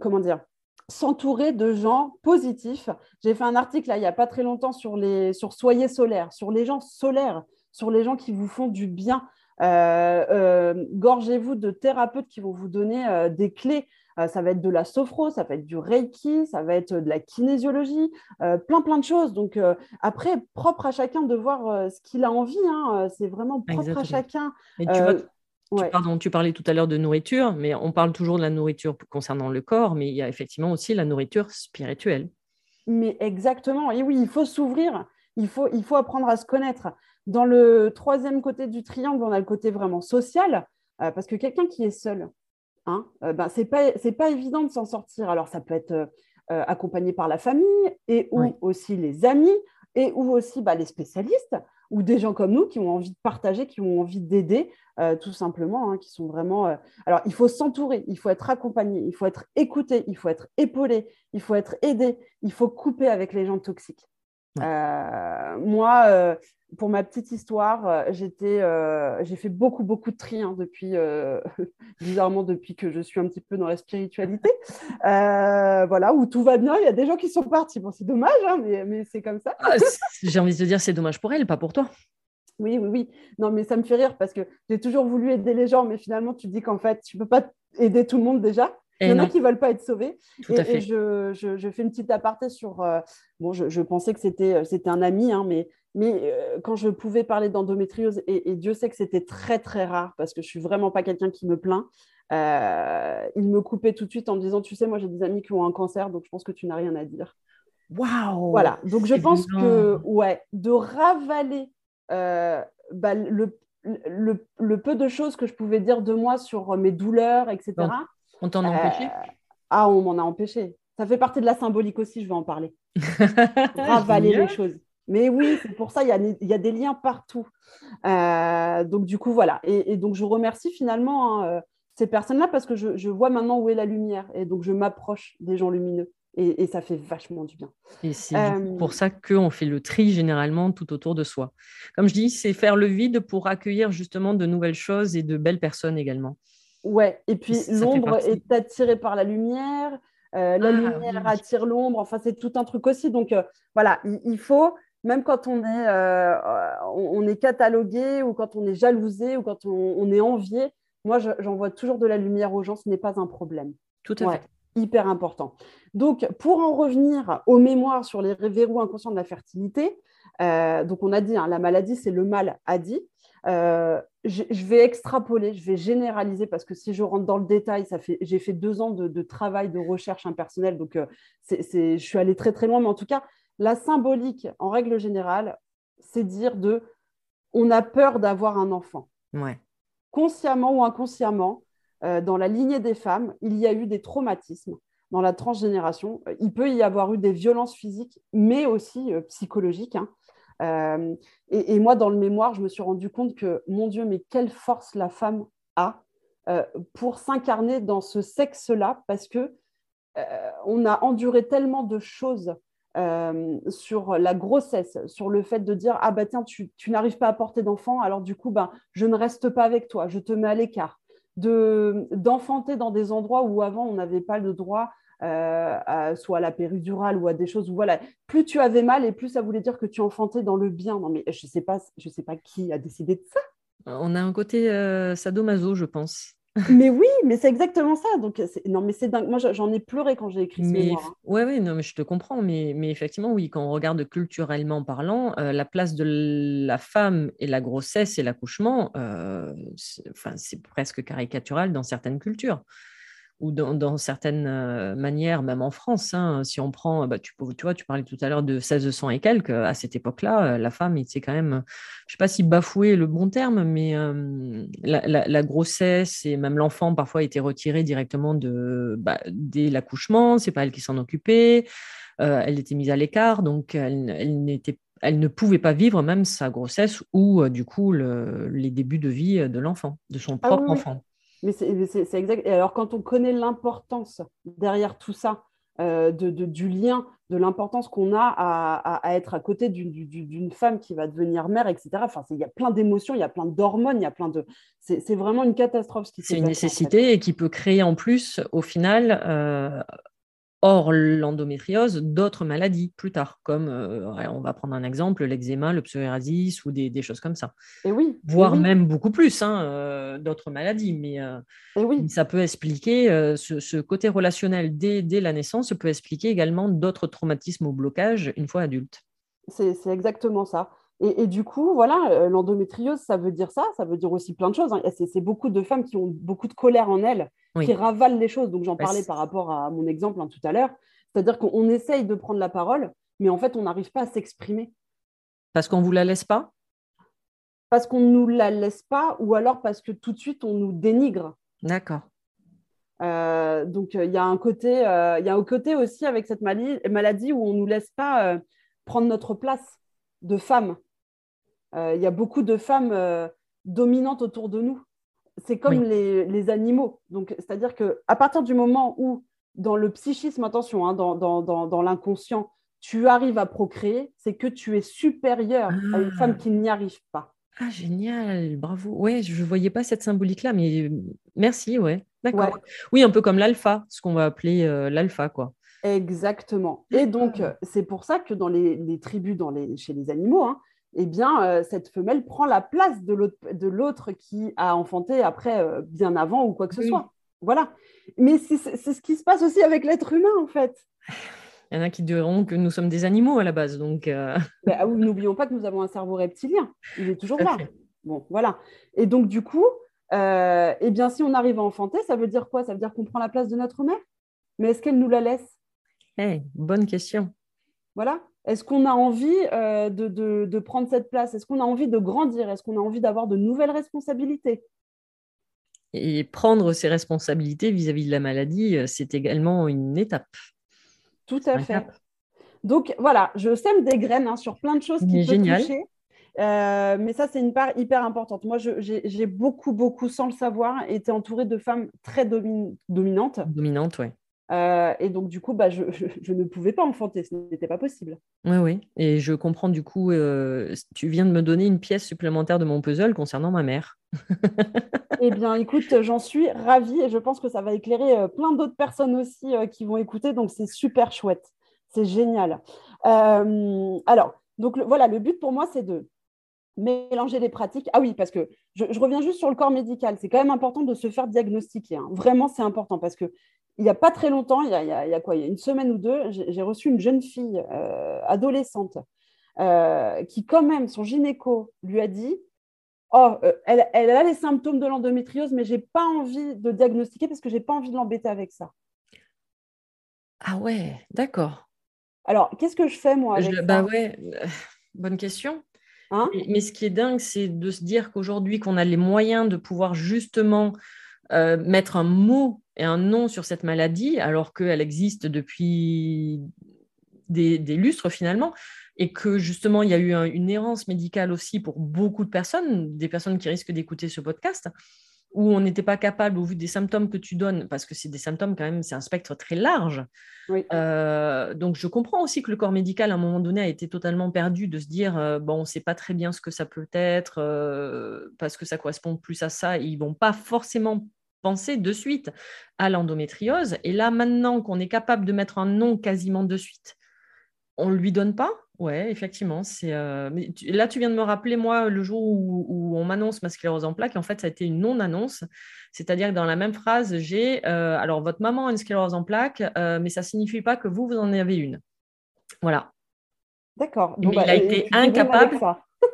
B: comment dire s'entourer de gens positifs. J'ai fait un article là, il n'y a pas très longtemps sur, les, sur Soyez solaire, sur les gens solaires, sur les gens qui vous font du bien. Euh, euh, gorgez-vous de thérapeutes qui vont vous donner euh, des clés ça va être de la sophro, ça va être du reiki, ça va être de la kinésiologie, plein plein de choses. Donc après, propre à chacun de voir ce qu'il a envie. Hein, c'est vraiment propre à chacun.
A: tu, pardon, tu parlais tout à l'heure de nourriture, mais on parle toujours de la nourriture concernant le corps, mais il y a effectivement aussi la nourriture spirituelle.
B: Mais exactement. Et oui, il faut s'ouvrir. Il faut, il faut apprendre à se connaître. Dans le troisième côté du triangle, on a le côté vraiment social, euh, parce que quelqu'un qui est seul, hein, euh, ben, ce n'est pas, évident de s'en sortir. Alors, ça peut être euh, accompagné par la famille et ou aussi les amis et ou aussi bah, les spécialistes ou des gens comme nous qui ont envie de partager, qui ont envie d'aider, tout simplement, hein, qui sont vraiment... Alors, il faut s'entourer, il faut être accompagné, il faut être écouté, il faut être épaulé, il faut être aidé, il faut couper avec les gens toxiques. Moi, pour ma petite histoire, euh, j'étais, euh, j'ai fait beaucoup, beaucoup de tri hein, depuis, euh, bizarrement, depuis que je suis un petit peu dans la spiritualité. voilà, où tout va bien. Il y a des gens qui sont partis. Bon, c'est dommage, hein, mais, mais c'est comme ça.
A: Ah, j'ai envie de te dire, c'est dommage pour elle, pas pour toi.
B: Oui, oui, oui. Non, mais ça me fait rire parce que j'ai toujours voulu aider les gens, mais finalement, tu dis qu'en fait, tu ne peux pas aider tout le monde déjà. Il y en a qui ne veulent pas être sauvés. et, je, je, fais une petite aparté sur. bon, je, je, pensais que c'était, c'était un ami, hein, mais mais euh, quand je pouvais parler d'endométriose, et, Dieu sait que c'était très très rare parce que je suis vraiment pas quelqu'un qui me plaint, euh, il me coupait tout de suite en me disant, tu sais, moi j'ai des amis qui ont un cancer, donc je pense que tu n'as rien à dire.
A: Waouh
B: Voilà, donc je pense que, ouais, de ravaler euh, bah, le, le, peu de choses que je pouvais dire de moi sur mes douleurs, etc.
A: on t'en a empêché?
B: Ah, on m'en a empêché. Ça fait partie de la symbolique aussi, je vais en parler. ravaler les choses. Mais oui, c'est pour ça, il y a, y a, des liens partout. Euh, donc, du coup, voilà. Et, donc, je remercie finalement hein, euh, ces personnes-là parce que je, vois maintenant où est la lumière. Et donc, je m'approche des gens lumineux. Et, ça fait vachement du bien.
A: Et c'est euh, pour ça qu'on fait le tri généralement tout autour de soi. Comme je dis, c'est faire le vide pour accueillir justement de nouvelles choses et de belles personnes également.
B: Ouais, et puis l'ombre est attirée par la lumière. la ah, lumière attire l'ombre, enfin c'est tout un truc aussi. Donc voilà, il, faut même quand on est, euh, on est catalogué ou quand on est jalousé ou quand on, est envié, moi, j'envoie toujours de la lumière aux gens, ce n'est pas un problème.
A: Tout à fait.
B: Hyper important. Donc, pour en revenir aux mémoires sur les verrous inconscients de la fertilité, euh, donc on a dit, hein, la maladie, c'est le mal a dit. Euh, je, vais extrapoler, je vais généraliser parce que si je rentre dans le détail, ça fait, j'ai fait deux ans de, travail de recherche impersonnelle, donc je suis allée très très loin, mais en tout cas, la symbolique, en règle générale, c'est dire de on a peur d'avoir un enfant. Consciemment ou inconsciemment, euh, dans la lignée des femmes, il y a eu des traumatismes dans la transgénération. Il peut y avoir eu des violences physiques, mais aussi euh, psychologiques. Hein. Euh, et, moi, dans le mémoire, je me suis rendu compte que, mon Dieu, mais quelle force la femme a pour s'incarner dans ce sexe-là, parce que on a enduré tellement de choses euh, sur la grossesse, sur le fait de dire ah bah tiens tu, n'arrives pas à porter d'enfant, alors du coup ben je ne reste pas avec toi, je te mets à l'écart, de d'enfanter dans des endroits où avant on n'avait pas le droit. Euh, soit à la péridurale ou à des choses où voilà, plus tu avais mal et plus ça voulait dire que tu enfantais dans le bien. Non mais je sais pas, je sais pas qui a décidé de ça.
A: On a un côté euh, sadomaso, je pense
B: mais oui, mais c'est exactement ça. Donc, non, mais c'est dingue. Moi, j'en ai pleuré quand j'ai écrit ce
A: mais, hein. Ouais, ouais, non, mais je te comprends. Mais, mais effectivement, oui, quand on regarde culturellement parlant, euh, la place de la femme et la grossesse et l'accouchement, euh, c'est presque caricatural dans certaines cultures ou dans, certaines euh, manières, même en France. Hein, si on prend, bah, tu, tu, vois, tu parlais tout à l'heure de 1600 et quelques, à cette époque-là, euh, la femme, c'est quand même, je ne sais pas si bafouer le bon terme, mais euh, la, grossesse et même l'enfant parfois était retiré directement de, bah, dès l'accouchement, c'est pas elle qui s'en occupait, elle était mise à l'écart, donc elle, elle elle ne pouvait pas vivre même sa grossesse ou du coup les débuts de vie de l'enfant, de son ah propre enfant.
B: Mais c'est exact. Et alors, quand on connaît l'importance derrière tout ça, euh, de, du lien, de l'importance qu'on a à, être à côté d'une femme qui va devenir mère, etc. Enfin, il y a plein d'émotions, il y a plein d'hormones, il y a plein de. C'est vraiment une catastrophe ce qui
A: C'est une nécessité et qui peut créer en plus, au final, euh, hors l'endométriose, d'autres maladies plus tard, comme euh, on va prendre un exemple, l'eczéma, le psoriasis ou des, choses comme ça.
B: Et oui.
A: Voire même beaucoup plus, hein, euh, d'autres maladies. Mais euh, oui. ça peut expliquer ce, côté relationnel dès, dès, la naissance, peut expliquer également d'autres traumatismes ou blocages une fois adulte.
B: C'est exactement ça. Et, du coup, voilà, l'endométriose, ça veut dire ça, ça veut dire aussi plein de choses. Hein. C'est beaucoup de femmes qui ont beaucoup de colère en elles qui ravalent les choses. Donc j'en parlais par rapport à mon exemple hein, tout à l'heure. C'est-à-dire qu'on essaye de prendre la parole, mais en fait, on n'arrive pas à s'exprimer.
A: Parce qu'on ne vous la laisse pas?
B: Parce qu'on ne nous la laisse pas, ou alors parce que tout de suite, on nous dénigre.
A: D'accord.
B: Euh, donc il y a un côté, euh, il y a un côté aussi avec cette maladie, où on ne nous laisse pas euh, prendre notre place de femme. Il y a beaucoup de femmes dominantes autour de nous c'est comme les, animaux. Donc, c'est-à-dire que à partir du moment où, dans le psychisme, attention, hein, dans, l'inconscient, tu arrives à procréer, c'est que tu es supérieur à une femme ah. qui n'y arrive pas.
A: Ah, génial, bravo. Ouais, je ne voyais pas cette symbolique-là, mais merci, ouais. D'accord. Oui, un peu comme l'alpha, ce qu'on va appeler euh, l'alpha, quoi.
B: Exactement. Et donc, c'est pour ça que dans les, tribus, dans les, chez les animaux, hein, eh bien, euh, cette femelle prend la place de l'autre qui a enfanté après, euh, bien avant ou quoi que ce soit. Voilà. Mais c'est ce qui se passe aussi avec l'être humain, en fait.
A: Il y en a qui diront que nous sommes des animaux à la base. Donc,
B: euh. ben, ah n'oublions pas que nous avons un cerveau reptilien. Il est toujours là. Bon, voilà. Et donc, du coup, eh bien, si on arrive à enfanter, ça veut dire quoi? Ça veut dire qu'on prend la place de notre mère? Mais est-ce qu'elle nous la laisse?
A: Hey, eh, Bonne question.
B: Voilà. Est-ce qu'on a envie euh, de, prendre cette place? Est-ce qu'on a envie de grandir? Est-ce qu'on a envie d'avoir de nouvelles responsabilités?
A: Et prendre ces responsabilités vis-à-vis de la maladie, euh, c'est également une étape.
B: Tout à fait. Donc voilà, je sème des graines hein, sur plein de choses qui peuvent toucher. Euh, mais ça, c'est une part hyper importante. Moi, j'ai beaucoup, beaucoup, sans le savoir, été entourée de femmes très dominantes.
A: Dominantes, oui.
B: Euh, et donc, du coup, bah, je, ne pouvais pas enfanter, ce n'était pas possible.
A: Oui, oui. Et je comprends, du coup, euh, tu viens de me donner une pièce supplémentaire de mon puzzle concernant ma mère.
B: eh bien, écoute, j'en suis ravie et je pense que ça va éclairer euh, plein d'autres personnes aussi qui vont écouter. Donc, c'est super chouette. C'est génial. alors, donc, voilà, le but pour moi, c'est de mélanger les pratiques. Ah oui, parce que je, reviens juste sur le corps médical. C'est quand même important de se faire diagnostiquer. Hein. Vraiment, c'est important parce que il n'y a pas très longtemps, il y a, quoi Il y a une semaine ou deux, j'ai reçu une jeune fille euh, adolescente euh, qui, quand même, son gynéco lui a dit Oh, euh, elle, elle, a les symptômes de l'endométriose, mais je n'ai pas envie de diagnostiquer parce que je n'ai pas envie de l'embêter avec ça.
A: Ah ouais, d'accord.
B: Alors, qu'est-ce que je fais, moi avec
A: Bah ouais, bonne question. Hein? Mais, ce qui est dingue, c'est de se dire qu'aujourd'hui, qu'on a les moyens de pouvoir justement mettre un mot et un nom sur cette maladie, alors qu'elle existe depuis des, lustres finalement, et que justement il y a eu une errance médicale aussi pour beaucoup de personnes, des personnes qui risquent d'écouter ce podcast, où on n'était pas capable, au vu des symptômes que tu donnes, parce que c'est des symptômes quand même, c'est un spectre très large. Euh, donc je comprends aussi que le corps médical, à un moment donné, a été totalement perdu de se dire, euh, bon, on ne sait pas très bien ce que ça peut être, euh, parce que ça correspond plus à ça, et ils vont pas forcément penser de suite à l'endométriose. Et là, maintenant qu'on est capable de mettre un nom quasiment de suite, on ne lui donne pas Ouais, effectivement. C'est, euh, là, tu viens de me rappeler, moi, le jour où, on m'annonce ma sclérose en plaques, en fait, ça a été une non-annonce. C'est-à-dire que dans la même phrase, j'ai euh, alors votre maman a une sclérose en plaques, euh, mais ça ne signifie pas que vous, vous en avez une. Voilà.
B: D'accord.
A: il bah, a été incapable.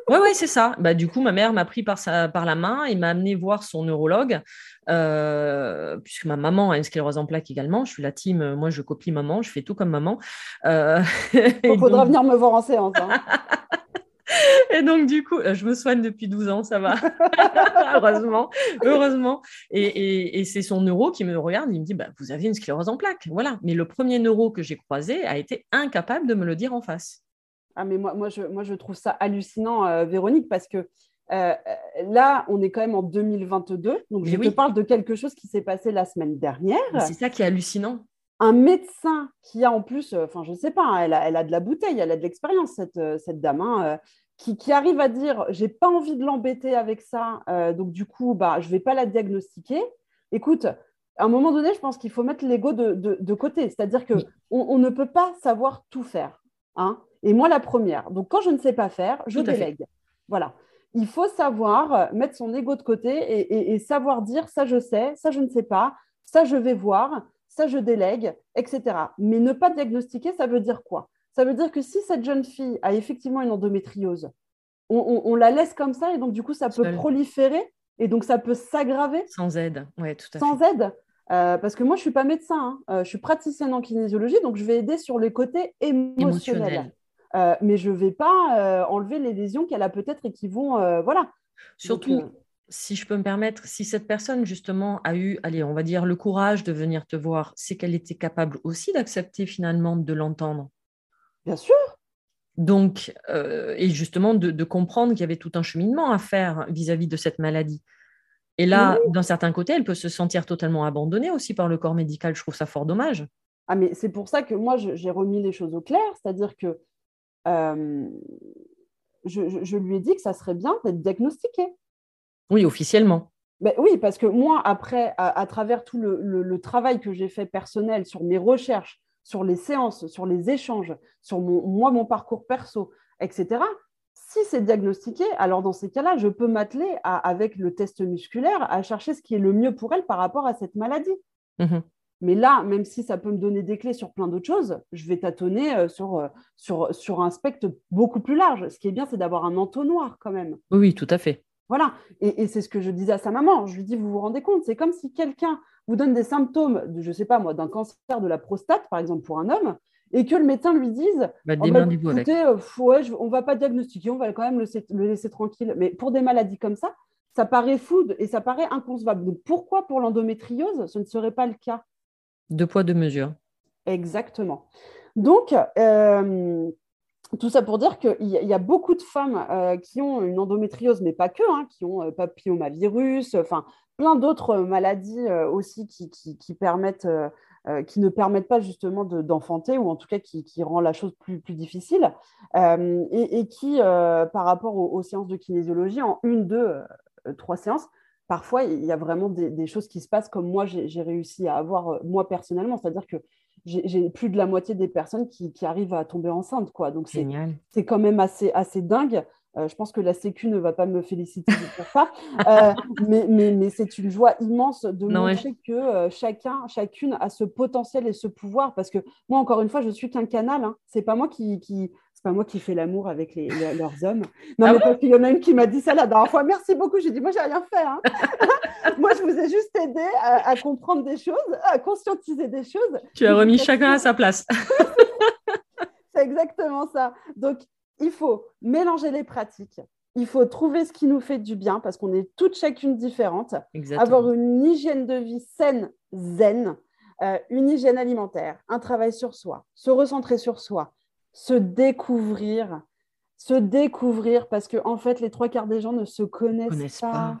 A: Oui, ouais, c'est ça. Bah, du coup, ma mère m'a pris par, sa, par la main et m'a amené voir son neurologue, euh, puisque ma maman a une sclérose en plaques également. Je suis la team, euh, moi je copie maman, je fais tout comme maman.
B: Euh, Il faudra venir me voir en séance. Hein.
A: Et donc, du coup, je me soigne depuis 12 ans, ça va. heureusement, heureusement. Et, et, c'est son neuro qui me regarde, il me dit, bah, vous avez une sclérose en plaques. Voilà. Mais le premier neuro que j'ai croisé a été incapable de me le dire en face.
B: Ah, mais moi, moi, je, moi, je trouve ça hallucinant, euh, Véronique, parce que euh, là, on est quand même en 2022. Donc, je te parle de quelque chose qui s'est passé la semaine dernière.
A: C'est ça qui est hallucinant.
B: Un médecin qui a en plus, euh, enfin, je ne sais pas, hein, elle, a, elle, a, de la bouteille, elle a de l'expérience, cette, cette, dame, hein, qui, qui, arrive à dire j'ai pas envie de l'embêter avec ça, donc du coup, bah, je ne vais pas la diagnostiquer. Écoute, à un moment donné, je pense qu'il faut mettre l'ego de, côté. C'est-à-dire qu'on on ne peut pas savoir tout faire. Hein et moi, la première. Donc, quand je ne sais pas faire, je délègue. Voilà. Il faut savoir euh, mettre son ego de côté et, savoir dire ça, je sais, ça, je ne sais pas, ça, je vais voir, ça, je délègue, etc. Mais ne pas diagnostiquer, ça veut dire quoi? Ça veut dire que si cette jeune fille a effectivement une endométriose, on, la laisse comme ça et donc, du coup, ça peut proliférer et donc ça peut s'aggraver.
A: Sans aide, oui, tout à
B: Sans aide. Euh, parce que moi, je ne suis pas médecin, hein. euh, je suis praticienne en kinésiologie, donc je vais aider sur les côtés émotionnels. Euh, mais je ne vais pas enlever les lésions qu'elle a peut-être et qui vont. voilà.
A: Surtout, si je peux me permettre, si cette personne, justement, a eu, allez, on va dire, le courage de venir te voir, c'est qu'elle était capable aussi d'accepter finalement de l'entendre.
B: Bien sûr.
A: Donc, et justement, de, comprendre qu'il y avait tout un cheminement à faire vis à -vis de cette maladie. Et là, d'un certain côté, elle peut se sentir totalement abandonnée aussi par le corps médical. Je trouve ça fort dommage.
B: Ah, mais c'est pour ça que moi, j'ai remis les choses au clair. C'est-à-dire que euh, je, lui ai dit que ça serait bien d'être diagnostiqué.
A: Oui, officiellement.
B: Ben oui, parce que moi, après, à, travers tout le, travail que j'ai fait personnel sur mes recherches, sur les séances, sur les échanges, sur mon, moi, mon parcours perso, etc., si c'est diagnostiqué, alors dans ces cas-là, je peux m'atteler avec le test musculaire à chercher ce qui est le mieux pour elle par rapport à cette maladie. Mhm. Mais là, même si ça peut me donner des clés sur plein d'autres choses, je vais tâtonner euh, sur, euh, sur, sur un spectre beaucoup plus large. Ce qui est bien, c'est d'avoir un entonnoir quand même.
A: Oui, tout à fait.
B: Voilà. Et, c'est ce que je disais à sa maman. Je lui dis, vous vous rendez compte, c'est comme si quelqu'un vous donne des symptômes, de, je ne sais pas moi, d'un cancer de la prostate, par exemple, pour un homme, et que le médecin lui dise
A: bah, oh, bah, écoutez,
B: euh, on va pas diagnostiquer, on va quand même le laisser, tranquille. Mais pour des maladies comme ça, ça paraît fou et ça paraît inconcevable. Donc pourquoi pour l'endométriose, ce ne serait pas le cas?
A: Deux poids, deux mesures.
B: Exactement. Donc, euh, tout ça pour dire qu'il y, a beaucoup de femmes euh, qui ont une endométriose, mais pas que, hein, qui ont papillomavirus, enfin plein d'autres maladies aussi qui, qui permettent euh, qui ne permettent pas justement d'enfanter, ou en tout cas qui, rend la chose plus, plus difficile, euh, et, qui, euh, par rapport aux, séances de kinésiologie, en une, deux, trois séances, parfois il y a vraiment des, choses qui se passent comme moi j'ai réussi à avoir moi personnellement, c'est-à-dire que j'ai plus de la moitié des personnes qui, qui arrivent à tomber enceinte. Quoi. Donc c'est quand même assez, assez dingue. Euh, je pense que la Sécu ne va pas me féliciter pour ça, euh, mais, mais, mais c'est une joie immense de montrer que euh, chacun, chacune a ce potentiel et ce pouvoir. Parce que moi, encore une fois, je suis qu'un canal. Hein. C'est pas moi qui, pas moi qui fais l'amour avec les, leurs hommes. Non, ah mais parce qu'il y en a une qui m'a dit ça la dernière fois. Merci beaucoup. J'ai dit, moi, j'ai rien fait. Hein. moi, je vous ai juste aidé à, à, comprendre des choses, à conscientiser des choses.
A: Tu as remis chacun à sa place.
B: c'est exactement ça. Donc, il faut mélanger les pratiques. Il faut trouver ce qui nous fait du bien parce qu'on est toutes chacune différentes. Avoir une hygiène de vie saine, zen, euh, une hygiène alimentaire, un travail sur soi, se recentrer sur soi, se découvrir, se découvrir parce que en fait les trois quarts des gens ne se connaissent, pas.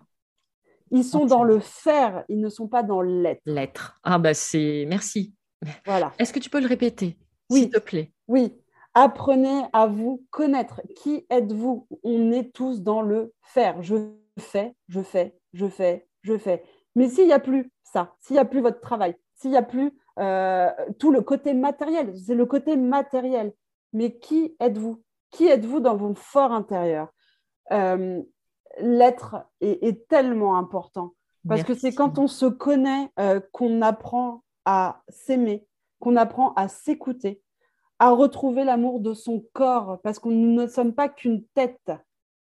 B: Ils sont dans le faire, ils ne sont pas dans l'être.
A: L'être. Ah bah c'est merci.
B: Voilà.
A: Est-ce que tu peux le répéter, oui. s'il te plaît?
B: Oui. Apprenez à vous connaître. Qui êtes-vous? On est tous dans le faire. Je fais, je fais, je fais, je fais. Mais s'il n'y a plus ça, s'il n'y a plus votre travail, s'il n'y a plus euh, tout le côté matériel, c'est le côté matériel. Mais qui êtes-vous? Qui êtes-vous dans vos forts intérieurs euh, L'être est, tellement important parce que c'est quand on se connaît euh, qu'on apprend à s'aimer, qu'on apprend à s'écouter, à retrouver l'amour de son corps, parce que nous ne sommes pas qu'une tête.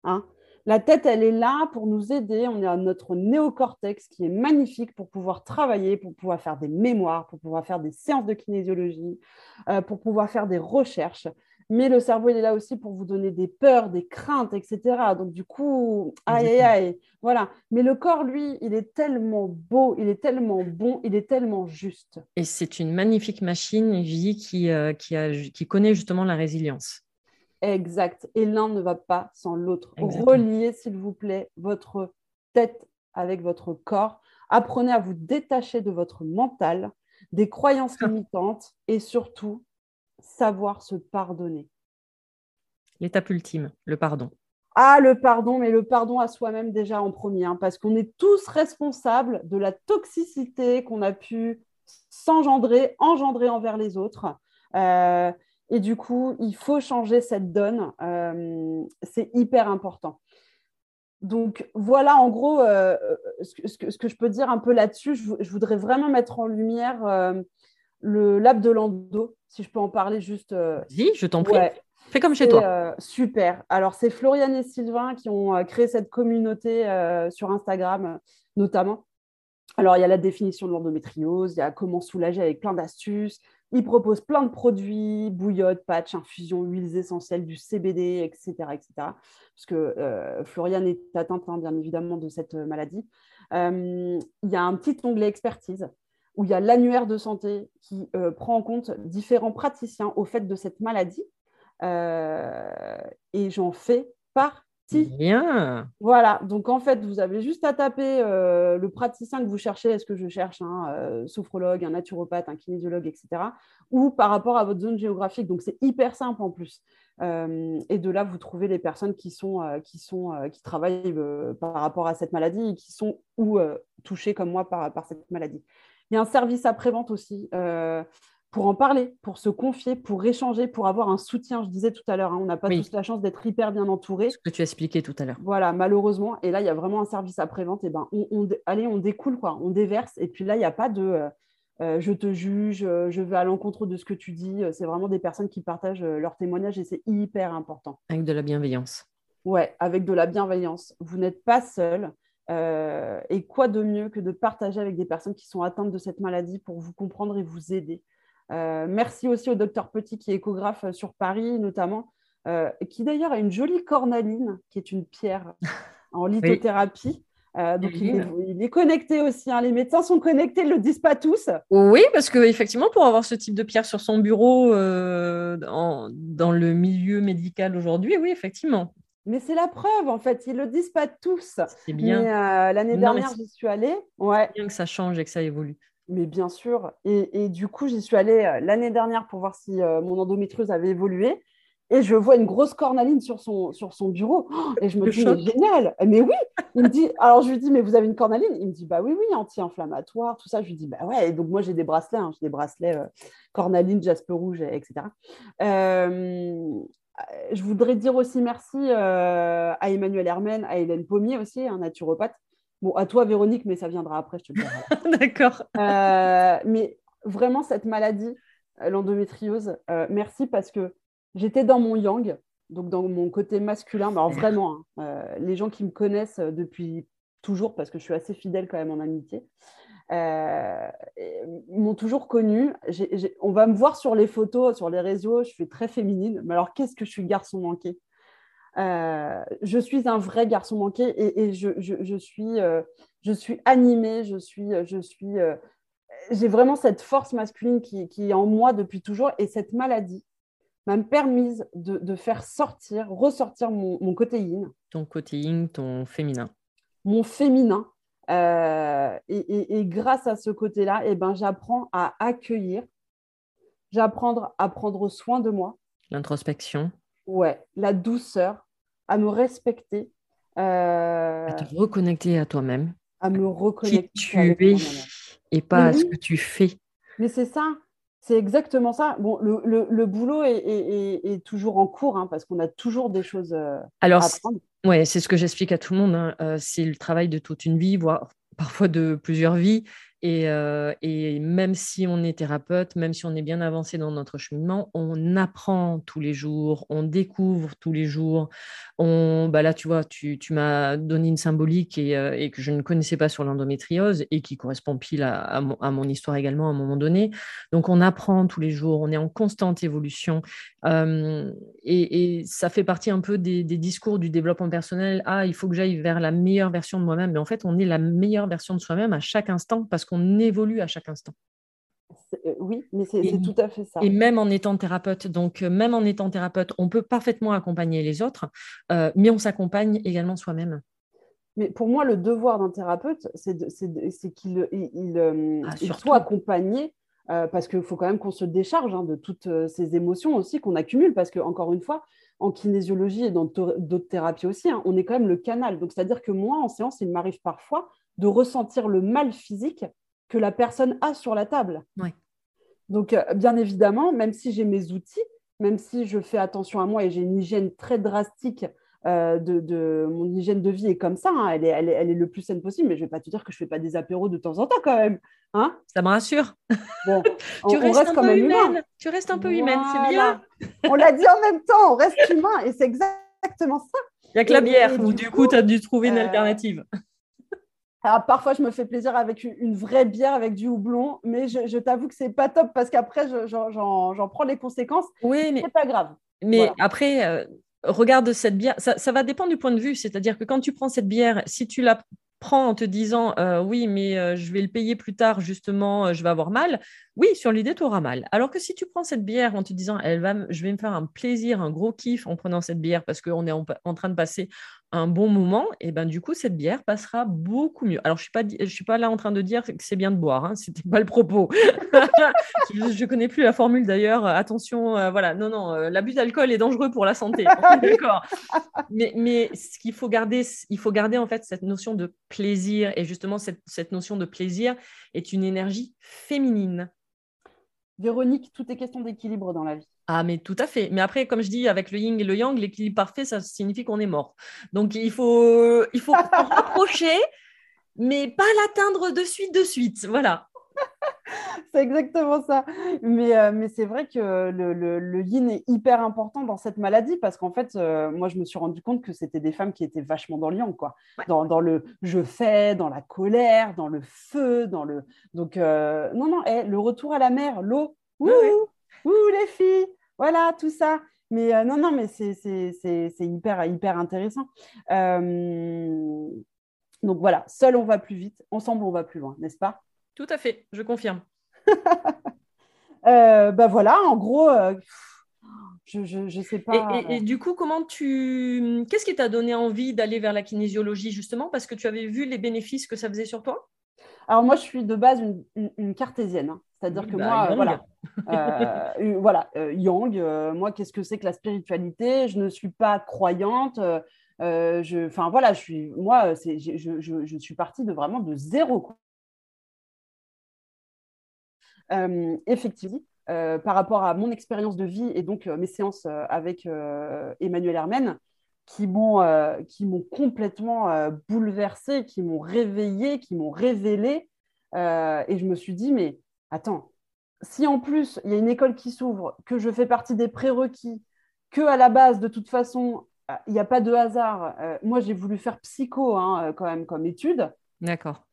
B: Hein. La tête, elle est là pour nous aider. On à notre néocortex qui est magnifique pour pouvoir travailler, pour pouvoir faire des mémoires, pour pouvoir faire des séances de kinésiologie, euh, pour pouvoir faire des recherches mais le cerveau, il est là aussi pour vous donner des peurs, des craintes, etc. Donc, du coup, aïe, aïe, aïe, voilà. Mais le corps, lui, il est tellement beau, il est tellement bon, il est tellement juste.
A: Et c'est une magnifique machine, vie qui, euh, qui, a, qui connaît justement la résilience.
B: Exact. Et l'un ne va pas sans l'autre. Reliez, s'il vous plaît, votre tête avec votre corps. Apprenez à vous détacher de votre mental, des croyances ah. limitantes et surtout savoir se pardonner.
A: L'étape ultime, le pardon.
B: Ah, le pardon, mais le pardon à soi-même déjà en premier, hein, parce qu'on est tous responsables de la toxicité qu'on a pu s'engendrer, engendrer envers les autres. Euh, et du coup, il faut changer cette donne. Euh, c'est hyper important. Donc voilà, en gros, euh, ce, que, ce, que, je peux dire un peu là-dessus, je, voudrais vraiment mettre en lumière le lab de Lando, si je peux en parler juste.
A: Dis, je t'en prie. Fais comme chez toi.
B: super. Alors, c'est Florian et Sylvain qui ont créé cette communauté sur Instagram, notamment. Alors, il y a la définition de l'endométriose, il y a comment soulager avec plein d'astuces. Ils proposent plein de produits, bouillotte, patch, infusion, huiles essentielles, du CBD, etc. etc. parce que euh, Floriane est atteinte, hein, bien évidemment, de cette euh, maladie. Euh, il y a un petit onglet expertise où il y a l'annuaire de santé qui prend en compte différents praticiens au fait de cette maladie. et j'en fais part
A: Bien.
B: Voilà, donc en fait, vous avez juste à taper euh, le praticien que vous cherchez, est-ce que je cherche un euh, sophrologue, un naturopathe, un kinésiologue, etc. Ou par rapport à votre zone géographique. Donc c'est hyper simple en plus. Euh, et de là, vous trouvez les personnes qui, sont, qui, sont, qui travaillent par rapport à cette maladie et qui sont ou touchées comme moi par, par cette maladie. Il y a un service après-vente aussi pour en parler, pour se confier, pour échanger, pour avoir un soutien. Je disais tout à l'heure, hein, on n'a pas tous la chance d'être hyper bien entouré.
A: Ce que tu as expliqué tout à l'heure.
B: Voilà, malheureusement. Et là, il y a vraiment un service après-vente. Et ben, on, allez, on découle, quoi. On déverse. Et puis là, il n'y a pas de euh, euh, je te juge, euh, je vais à l'encontre de ce que tu dis. C'est vraiment des personnes qui partagent leurs témoignages et c'est hyper important.
A: Avec de la bienveillance.
B: Ouais, avec de la bienveillance. Vous n'êtes pas seul. et quoi de mieux que de partager avec des personnes qui sont atteintes de cette maladie pour vous comprendre et vous aider? Euh, merci aussi au docteur Petit qui est échographe euh, sur Paris notamment, euh, qui d'ailleurs a une jolie cornaline qui est une pierre en lithothérapie. donc il est, connecté aussi. Hein. Les médecins sont connectés, ne le disent pas tous.
A: Oui, parce qu'effectivement, pour avoir ce type de pierre sur son bureau dans le milieu médical aujourd'hui, oui, effectivement.
B: Mais c'est la preuve, en fait. Ils ne le disent pas tous. C'est bien. L'année dernière, j'y suis allée. Ouais.
A: C'est bien que ça change et que ça évolue.
B: Mais bien sûr. Et, du coup, j'y suis allée euh, l'année dernière pour voir si euh, mon endométriose avait évolué. Et je vois une grosse cornaline sur son, sur son bureau. Et je me dis, mais génial. Mais oui. Il me dit, alors je lui dis, mais vous avez une cornaline? Il me dit, bah oui, oui, anti-inflammatoire, tout ça. Je lui dis, bah ouais. Et donc moi, j'ai des bracelets. Hein. J'ai des bracelets euh, cornaline, jaspe rouge, etc. je voudrais dire aussi merci à Emmanuel Hermen, à Hélène Pommier aussi, un naturopathe, Bon, à toi, Véronique, mais ça viendra après, je te le
A: dirai. D'accord.
B: Euh, mais vraiment, cette maladie, euh, l'endométriose, euh, merci parce que j'étais dans mon yang, donc dans mon côté masculin. alors vraiment, hein, les gens qui me connaissent depuis toujours, parce que je suis assez fidèle quand même en amitié, m'ont toujours connue. on va me voir sur les photos, sur les réseaux, je suis très féminine. Mais alors, qu'est-ce que je suis garçon manqué? Euh, je suis un vrai garçon manqué et, je, suis, euh, je suis animée, je suis, je suis, euh, j'ai vraiment cette force masculine qui, est en moi depuis toujours et cette maladie m'a permise de, faire sortir, ressortir mon, côté yin.
A: Ton côté yin, ton féminin.
B: Mon féminin. Et, grâce à ce côté-là, eh ben, j'apprends à accueillir, j'apprends à prendre soin de moi.
A: L'introspection.
B: Ouais, la douceur, à me respecter.
A: Euh, à te reconnecter à toi-même.
B: À me reconnecter.
A: Qui tu es et pas à ce que tu fais.
B: Mais c'est ça, c'est exactement ça. Bon, le, boulot est, toujours en cours hein, parce qu'on a toujours des choses euh,
A: Alors, à apprendre. Ouais, c'est ce que j'explique à tout le monde. Hein. Euh, c'est le travail de toute une vie, voire parfois de plusieurs vies. Euh, et, même si on est thérapeute, même si on est bien avancé dans notre cheminement, on apprend tous les jours, on découvre tous les jours. On, bah là, tu vois, tu, m'as donné une symbolique euh, et, que je ne connaissais pas sur l'endométriose et qui correspond pile à, mon, histoire également à un moment donné. Donc, on apprend tous les jours, on est en constante évolution. Et, ça fait partie un peu des, des discours du développement personnel. Ah, il faut que j'aille vers la meilleure version de moi-même. Mais en fait, on est la meilleure version de soi-même à chaque instant parce qu'on évolue à chaque instant.
B: Euh, oui, mais c'est tout à fait ça.
A: Et même en étant thérapeute, donc euh, même en étant thérapeute, on peut parfaitement accompagner les autres, euh, mais on s'accompagne également soi-même.
B: Mais pour moi, le devoir d'un thérapeute, c'est qu'il il, il, ah, soit accompagné parce qu'il faut quand même qu'on se décharge hein, de toutes ces émotions aussi qu'on accumule, parce que, encore une fois, en kinésiologie et dans d'autres thérapies aussi, hein, on est quand même le canal. Donc, c'est-à-dire que moi, en séance, il m'arrive parfois de ressentir le mal physique que la personne a sur la table. Donc, euh, bien évidemment, même si j'ai mes outils, même si je fais attention à moi et j'ai une hygiène très drastique euh, de, mon hygiène de vie est comme ça, hein, elle, est, elle, est, le plus saine possible, mais je ne vais pas te dire que je ne fais pas des apéros de temps en temps quand même. Hein
A: ça me rassure. Bon, tu restes reste quand même humain. Tu restes un peu humaine, c'est bien.
B: on l'a dit en même temps, on reste humain et c'est exactement ça.
A: Il n'y a que la bière, où du coup, tu as dû trouver une euh, alternative.
B: Alors, parfois, je me fais plaisir avec une vraie bière avec du houblon, mais je, t'avoue que c'est pas top parce qu'après, j'en prends les conséquences. Oui, mais c'est pas grave.
A: Mais après, euh, regarde cette bière. Ça, ça, va dépendre du point de vue. C'est-à-dire que quand tu prends cette bière, si tu la prends en te disant euh, oui, mais euh, je vais le payer plus tard, justement, je vais avoir mal, oui, sur l'idée, tu auras mal. Alors que si tu prends cette bière en te disant elle va, je vais me faire un plaisir, un gros kiff en prenant cette bière parce qu'on est en, train de passer un bon moment, et ben du coup cette bière passera beaucoup mieux. Alors je suis pas suis pas là en train de dire que c'est bien de boire, hein, c'était pas le propos. je, ne connais plus la formule d'ailleurs. Attention, euh, voilà, non non, euh, l'abus d'alcool est dangereux pour la santé. D'accord. Mais, mais ce qu'il faut garder, il faut garder en fait cette notion de plaisir et justement cette, cette notion de plaisir est une énergie féminine.
B: Véronique, tout est question d'équilibre dans la vie.
A: Ah, mais tout à fait. Mais après, comme je dis, avec le yin et le yang, l'équilibre parfait, ça signifie qu'on est mort. Donc, il faut, il faut rapprocher, mais pas l'atteindre de suite, de suite. Voilà.
B: c'est exactement ça. Mais, euh, mais c'est vrai que le, le, yin est hyper important dans cette maladie parce qu'en fait, euh, moi, je me suis rendu compte que c'était des femmes qui étaient vachement dans le yang, quoi. Dans, dans, le je fais, dans la colère, dans le feu, dans le. Donc, euh, non, non, eh, le retour à la mer, l'eau, ouh, ouh, les filles, voilà, tout ça. Mais non, non, mais c'est hyper, hyper intéressant. Donc voilà, seul on va plus vite, ensemble on va plus loin, n'est-ce pas?
A: Tout à fait, je confirme.
B: euh, bah voilà, en gros, euh, je, je, sais
A: pas. Et, du coup, comment tu. Qu'est-ce qui t'a donné envie d'aller vers la kinésiologie, justement Parce que tu avais vu les bénéfices que ça faisait sur toi?
B: Alors moi, je suis de base une, cartésienne, hein. c'est-à-dire que bah, moi, voilà, euh, voilà, euh, Yang. Euh, moi, qu'est-ce que c'est que la spiritualité? Je ne suis pas croyante. je, enfin voilà, je suis, moi, je, je, je, suis partie de vraiment de zéro. Effectivement, par rapport à mon expérience de vie et donc mes séances avec Emmanuel Hermen, qui m'ont euh, qui m'ont complètement euh, bouleversée, qui m'ont réveillée, qui m'ont révélée. Euh, et je me suis dit, mais attends, si en plus il y a une école qui s'ouvre, que je fais partie des prérequis, que à la base, de toute façon, il n'y a pas de hasard. moi, j'ai voulu faire psycho hein, quand même comme étude.
A: D'accord.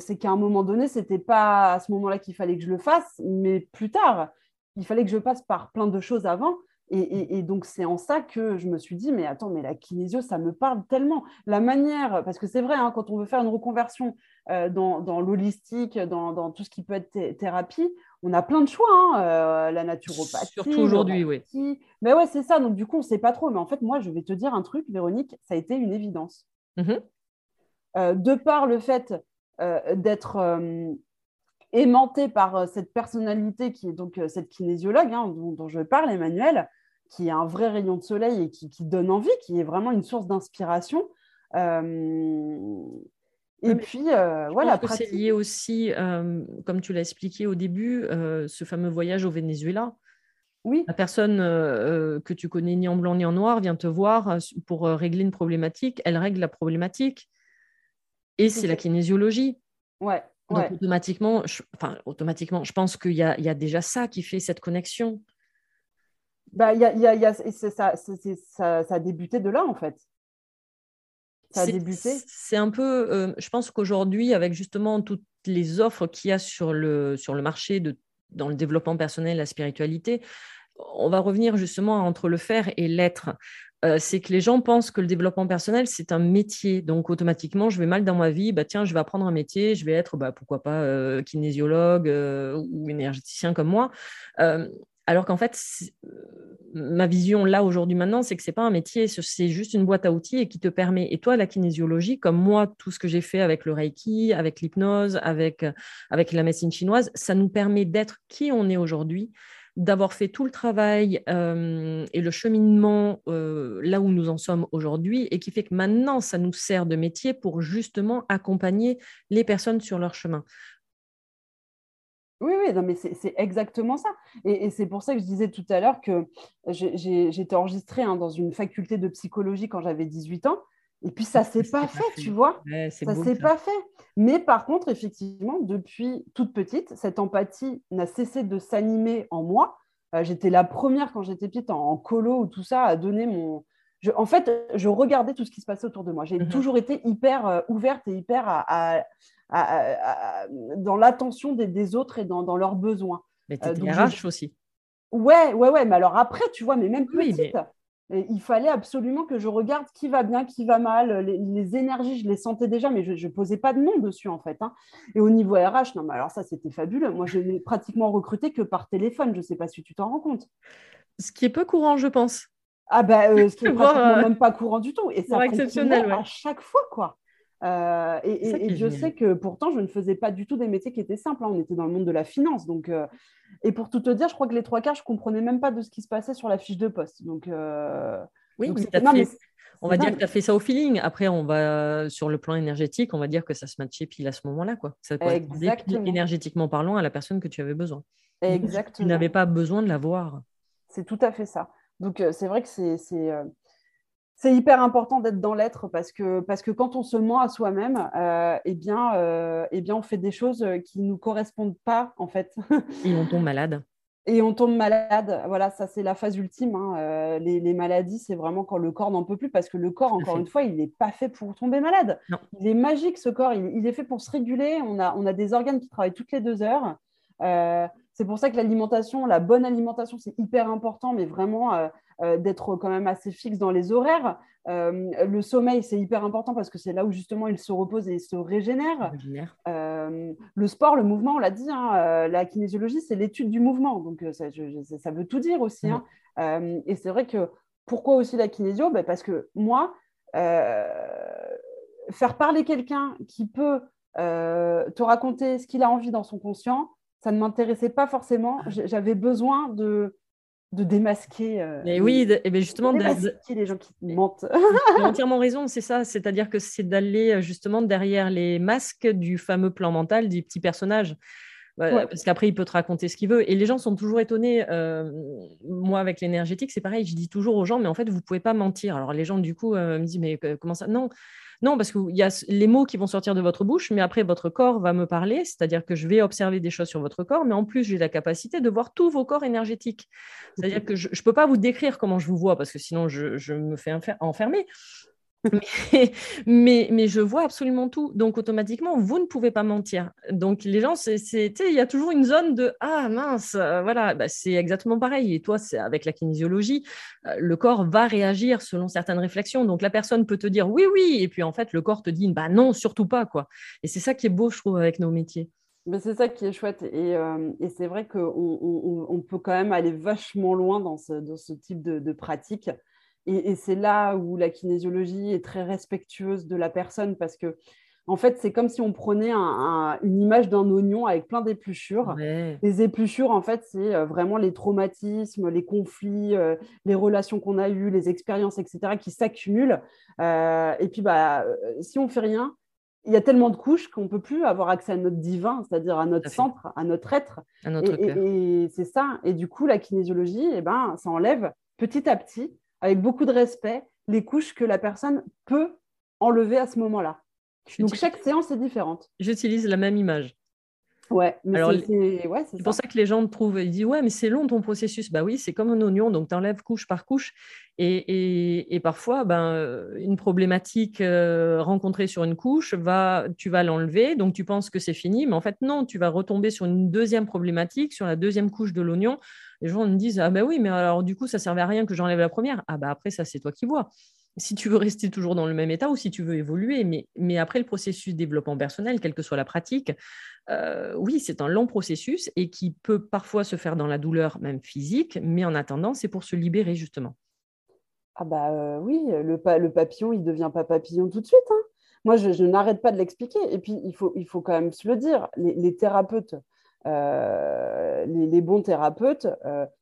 B: C'est qu'à un moment donné, c'était pas à ce moment-là qu'il fallait que je le fasse, mais plus tard, il fallait que je passe par plein de choses avant. Et, donc, c'est en ça que je me suis dit, mais attends, mais la kinésio, ça me parle tellement. La manière, parce que c'est vrai, hein, quand on veut faire une reconversion euh, dans, l'holistique, dans, tout ce qui peut être thérapie, on a plein de choix. Hein, euh, la naturopathie.
A: Surtout aujourd'hui, oui.
B: Mais ouais, c'est ça. Donc, du coup, on ne sait pas trop. Mais en fait, moi, je vais te dire un truc, Véronique, ça a été une évidence. Mmh euh, de par le fait d'être aimantée par cette personnalité qui est donc cette kinésiologue hein, dont, dont, je parle, Emmanuel, qui est un vrai rayon de soleil et qui, donne envie, qui est vraiment une source d'inspiration. Euh,
A: et puis, euh, voilà. C'est lié aussi, euh, comme tu l'as expliqué au début, ce fameux voyage au Venezuela.
B: Oui.
A: La personne que tu connais ni en blanc ni en noir vient te voir pour régler une problématique. Elle règle la problématique. Et c'est la kinésiologie.
B: Ouais.
A: Donc, automatiquement, je, enfin, automatiquement, je pense qu'il y, y a, déjà ça qui fait cette connexion.
B: Bah, y a, y a, y a, ça, ça, ça, a débuté de là, en fait.
A: Ça a débuté. C'est un peu, euh, je pense qu'aujourd'hui, avec justement toutes les offres qu'il y a sur le, sur le marché de, dans le développement personnel, la spiritualité, on va revenir justement entre le faire et l'être. Euh, c'est que les gens pensent que le développement personnel, c'est un métier. Donc, automatiquement, je vais mal dans ma vie, bah, tiens, je vais apprendre un métier, je vais être, bah, pourquoi pas, euh, kinésiologue ou énergéticien comme moi Alors qu'en fait, ma vision là aujourd'hui maintenant, c'est que c'est pas un métier, c'est juste une boîte à outils et qui te permet. Et toi, la kinésiologie, comme moi, tout ce que j'ai fait avec le reiki, avec l'hypnose, avec, avec la médecine chinoise, ça nous permet d'être qui on est aujourd'hui, d'avoir fait tout le travail euh, et le cheminement euh, là où nous en sommes aujourd'hui et qui fait que maintenant, ça nous sert de métier pour justement accompagner les personnes sur leur chemin.
B: Oui, oui, mais c'est exactement ça. Et, c'est pour ça que je disais tout à l'heure que j'étais enregistrée hein, dans une faculté de psychologie quand j'avais 18 ans. Et puis ça ne s'est pas, fait, tu vois. ça ne s'est pas fait. Mais par contre, effectivement, depuis toute petite, cette empathie n'a cessé de s'animer en moi. Euh, j'étais la première quand j'étais petite en, colo ou tout ça à donner mon. en fait, je regardais tout ce qui se passait autour de moi. J'ai mhm. toujours été hyper euh, ouverte et hyper à, dans l'attention des, autres et dans, leurs besoins.
A: Mais tu étais RH aussi.
B: Ouais, ouais, ouais. Mais alors après, tu vois, mais même petite, il fallait absolument que je regarde qui va bien, qui va mal. Les, énergies, je les sentais déjà, mais je ne posais pas de nom dessus, en fait. Hein. Et au niveau RH, non, mais alors ça, c'était fabuleux. Moi, je n'ai pratiquement recruté que par téléphone. Je ne sais pas si tu t'en rends compte.
A: Ce qui est peu courant, je pense.
B: Ah ben, ce qui est pratiquement euh, même pas courant du tout. Et ça exceptionnel à chaque fois, quoi. Euh, et, je sais que pourtant, je ne faisais pas du tout des métiers qui étaient simples. Hein. On était dans le monde de la finance. Donc, euh, et pour tout te dire, je crois que les trois quarts, je ne comprenais même pas de ce qui se passait sur la fiche de poste. Donc,
A: euh, oui, on va dire que tu as fait ça au feeling. Après, on va sur le plan énergétique, on va dire que ça se matchait pile à ce moment-là. Quoi. Ça correspondait énergétiquement parlant à la personne que tu avais besoin.
B: Exactement.
A: Tu n'avais pas besoin de la voir.
B: C'est tout à fait ça. Donc, c'est vrai que c'est c'est hyper important d'être dans l'être parce que, parce que quand on se ment à soi-même, euh, eh, bien, euh, eh bien, on fait des choses qui ne nous correspondent pas, en fait.
A: Et on tombe malade.
B: Et on tombe malade. Voilà, ça, c'est la phase ultime. Hein. Euh, les, maladies, c'est vraiment quand le corps n'en peut plus parce que le corps, encore une fois, il n'est pas fait pour tomber malade. Il est magique, ce corps. Il, est fait pour se réguler. On a, on a des organes qui travaillent toutes les deux heures. c'est pour ça que l'alimentation, la bonne alimentation, c'est hyper important, mais vraiment euh, d'être quand même assez fixe dans les horaires. Euh, le sommeil, c'est hyper important parce que c'est là où justement il se repose et il se régénère. Euh, le sport, le mouvement, on l'a dit, hein, la kinésiologie, c'est l'étude du mouvement. Donc ça, veut tout dire aussi. Hein. et c'est vrai que pourquoi aussi la kinésio? Ben, Parce que moi, faire parler quelqu'un qui peut te raconter ce qu'il a envie dans son conscient, ça ne m'intéressait pas forcément. Ah. J'avais besoin de, de démasquer.
A: Euh, Mais oui, et bien justement,
B: démasquer les gens qui mentent.
A: tu as entièrement raison, c'est ça. C'est-à-dire que c'est d'aller euh, justement derrière les masques du fameux plan mental du petit personnage. Parce qu'après, il peut te raconter ce qu'il veut. Et les gens sont toujours étonnés. Euh, moi, avec l'énergétique, c'est pareil. Je dis toujours aux gens, mais en fait, vous ne pouvez pas mentir. Alors, les gens, du coup, me disent, mais comment ça? Non, non, parce qu'il y a les mots qui vont sortir de votre bouche, mais après, votre corps va me parler, c'est-à-dire que je vais observer des choses sur votre corps, mais en plus, j'ai la capacité de voir tous vos corps énergétiques. C'est-à-dire que je ne peux pas vous décrire comment je vous vois, parce que sinon, je, je me fais enfermer mais, mais, je vois absolument tout. Donc, automatiquement, vous ne pouvez pas mentir. Donc, les gens, c'est, il y a toujours une zone de Ah mince, euh, voilà, bah, c'est exactement pareil. Et toi, c'est avec la kinésiologie, euh, le corps va réagir selon certaines réflexions. Donc, la personne peut te dire oui, oui. Et puis, en fait, le corps te dit bah non, surtout pas. quoi. Et c'est ça qui est beau, je trouve, avec nos métiers.
B: Mais c'est ça qui est chouette. Et, euh, et c'est vrai qu'on on, peut quand même aller vachement loin dans ce, dans ce type de pratique. Et, c'est là où la kinésiologie est très respectueuse de la personne parce que, en fait, c'est comme si on prenait une image d'un oignon avec plein d'épluchures. Les épluchures, en fait, c'est euh, vraiment les traumatismes, les conflits, euh, les relations qu'on a eues, les expériences, etc., qui s'accumulent. Euh, et puis, bah, si on fait rien, il y a tellement de couches qu'on ne peut plus avoir accès à notre divin, c'est-à-dire à notre centre, à notre être.
A: À notre
B: et, et c'est ça. Et du coup, la kinésiologie, eh ben, ça enlève petit à petit avec beaucoup de respect, les couches que la personne peut enlever à ce moment-là. Donc chaque séance est différente.
A: J'utilise la même image.
B: Ouais,
A: mais c'est pour ça que les gens trouvent, ils disent ouais, mais c'est long ton processus. Bah oui, c'est comme un oignon, donc tu enlèves couche par couche. Et, et, parfois, ben, une problématique euh, rencontrée sur une couche, va, tu vas l'enlever, donc tu penses que c'est fini, mais en fait non, tu vas retomber sur une deuxième problématique, sur la deuxième couche de l'oignon. Les gens me disent ah ben oui, mais alors du coup ça servait à rien que j'enlève la première. Ah bah après ça c'est toi qui vois. si tu veux rester toujours dans le même état ou si tu veux évoluer. Mais, mais après, le processus de développement personnel, quelle que soit la pratique, euh, oui, c'est un long processus et qui peut parfois se faire dans la douleur, même physique, mais en attendant, c'est pour se libérer justement.
B: Ah bah euh, oui, le, le, papillon, il ne devient pas papillon tout de suite. Hein. Moi, je, n'arrête pas de l'expliquer. Et puis, il faut, il faut quand même se le dire, les, thérapeutes, euh, les, bons thérapeutes,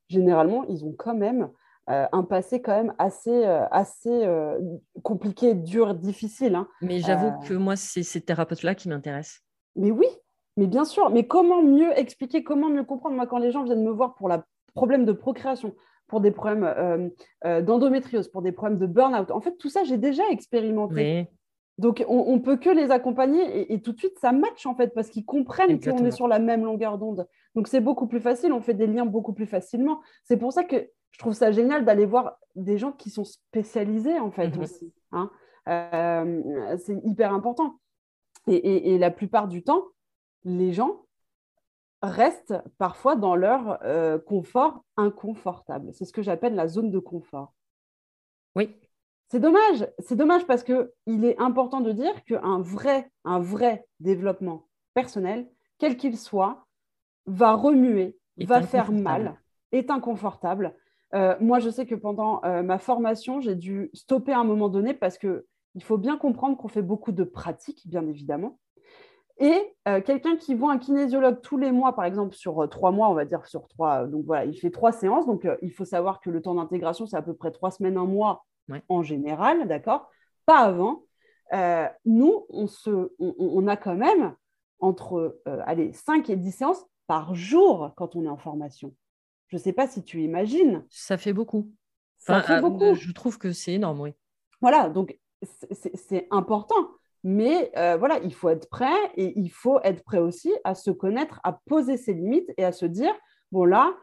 B: généralement, ils ont quand même un passé quand même assez, assez compliqué, dur, difficile. Hein.
A: Mais j'avoue que moi, c'est ces thérapeutes-là qui m'intéressent.
B: Mais oui, mais bien sûr, mais comment mieux expliquer, comment mieux comprendre? Moi, quand les gens viennent me voir pour le problème de procréation, pour des problèmes euh, euh, d'endométriose, pour des problèmes de burn-out, en fait, tout ça, j'ai déjà expérimenté. Donc, on ne peut que les accompagner et, tout de suite, ça match en fait, parce qu'ils comprennent qu'on est sur la même longueur d'onde. Donc, c'est beaucoup plus facile, on fait des liens beaucoup plus facilement. C'est pour ça que je trouve ça génial d'aller voir des gens qui sont spécialisés en fait mhm. aussi. Hein. Euh, c'est hyper important. et, la plupart du temps, les gens restent parfois dans leur euh, confort inconfortable. C'est ce que j'appelle la zone de confort.
A: Oui.
B: C'est dommage, c'est dommage parce qu'il est important de dire qu'un vrai, un vrai développement personnel, quel qu'il soit, va remuer, va faire mal, est inconfortable. Euh, moi, je sais que pendant euh, ma formation, j'ai dû stopper à un moment donné parce qu'il faut bien comprendre qu'on fait beaucoup de pratiques, bien évidemment, et euh, quelqu'un qui voit un kinésiologue tous les mois, par exemple sur trois mois, on va dire sur trois, donc voilà, il fait trois séances. Donc il faut savoir que le temps d'intégration, c'est à peu près trois semaines, un mois en général, d'accord Pas avant. nous, on, se, on, a quand même entre allez, 5 et 10 séances par jour quand on est en formation. Je ne sais pas si tu imagines.
A: Ça fait beaucoup.
B: Ça fait beaucoup.
A: Je trouve que c'est énorme, oui.
B: Voilà, donc c'est important. Mais euh, voilà, il faut être prêt et il faut être prêt aussi à se connaître, à poser ses limites et à se dire, bon là, euh,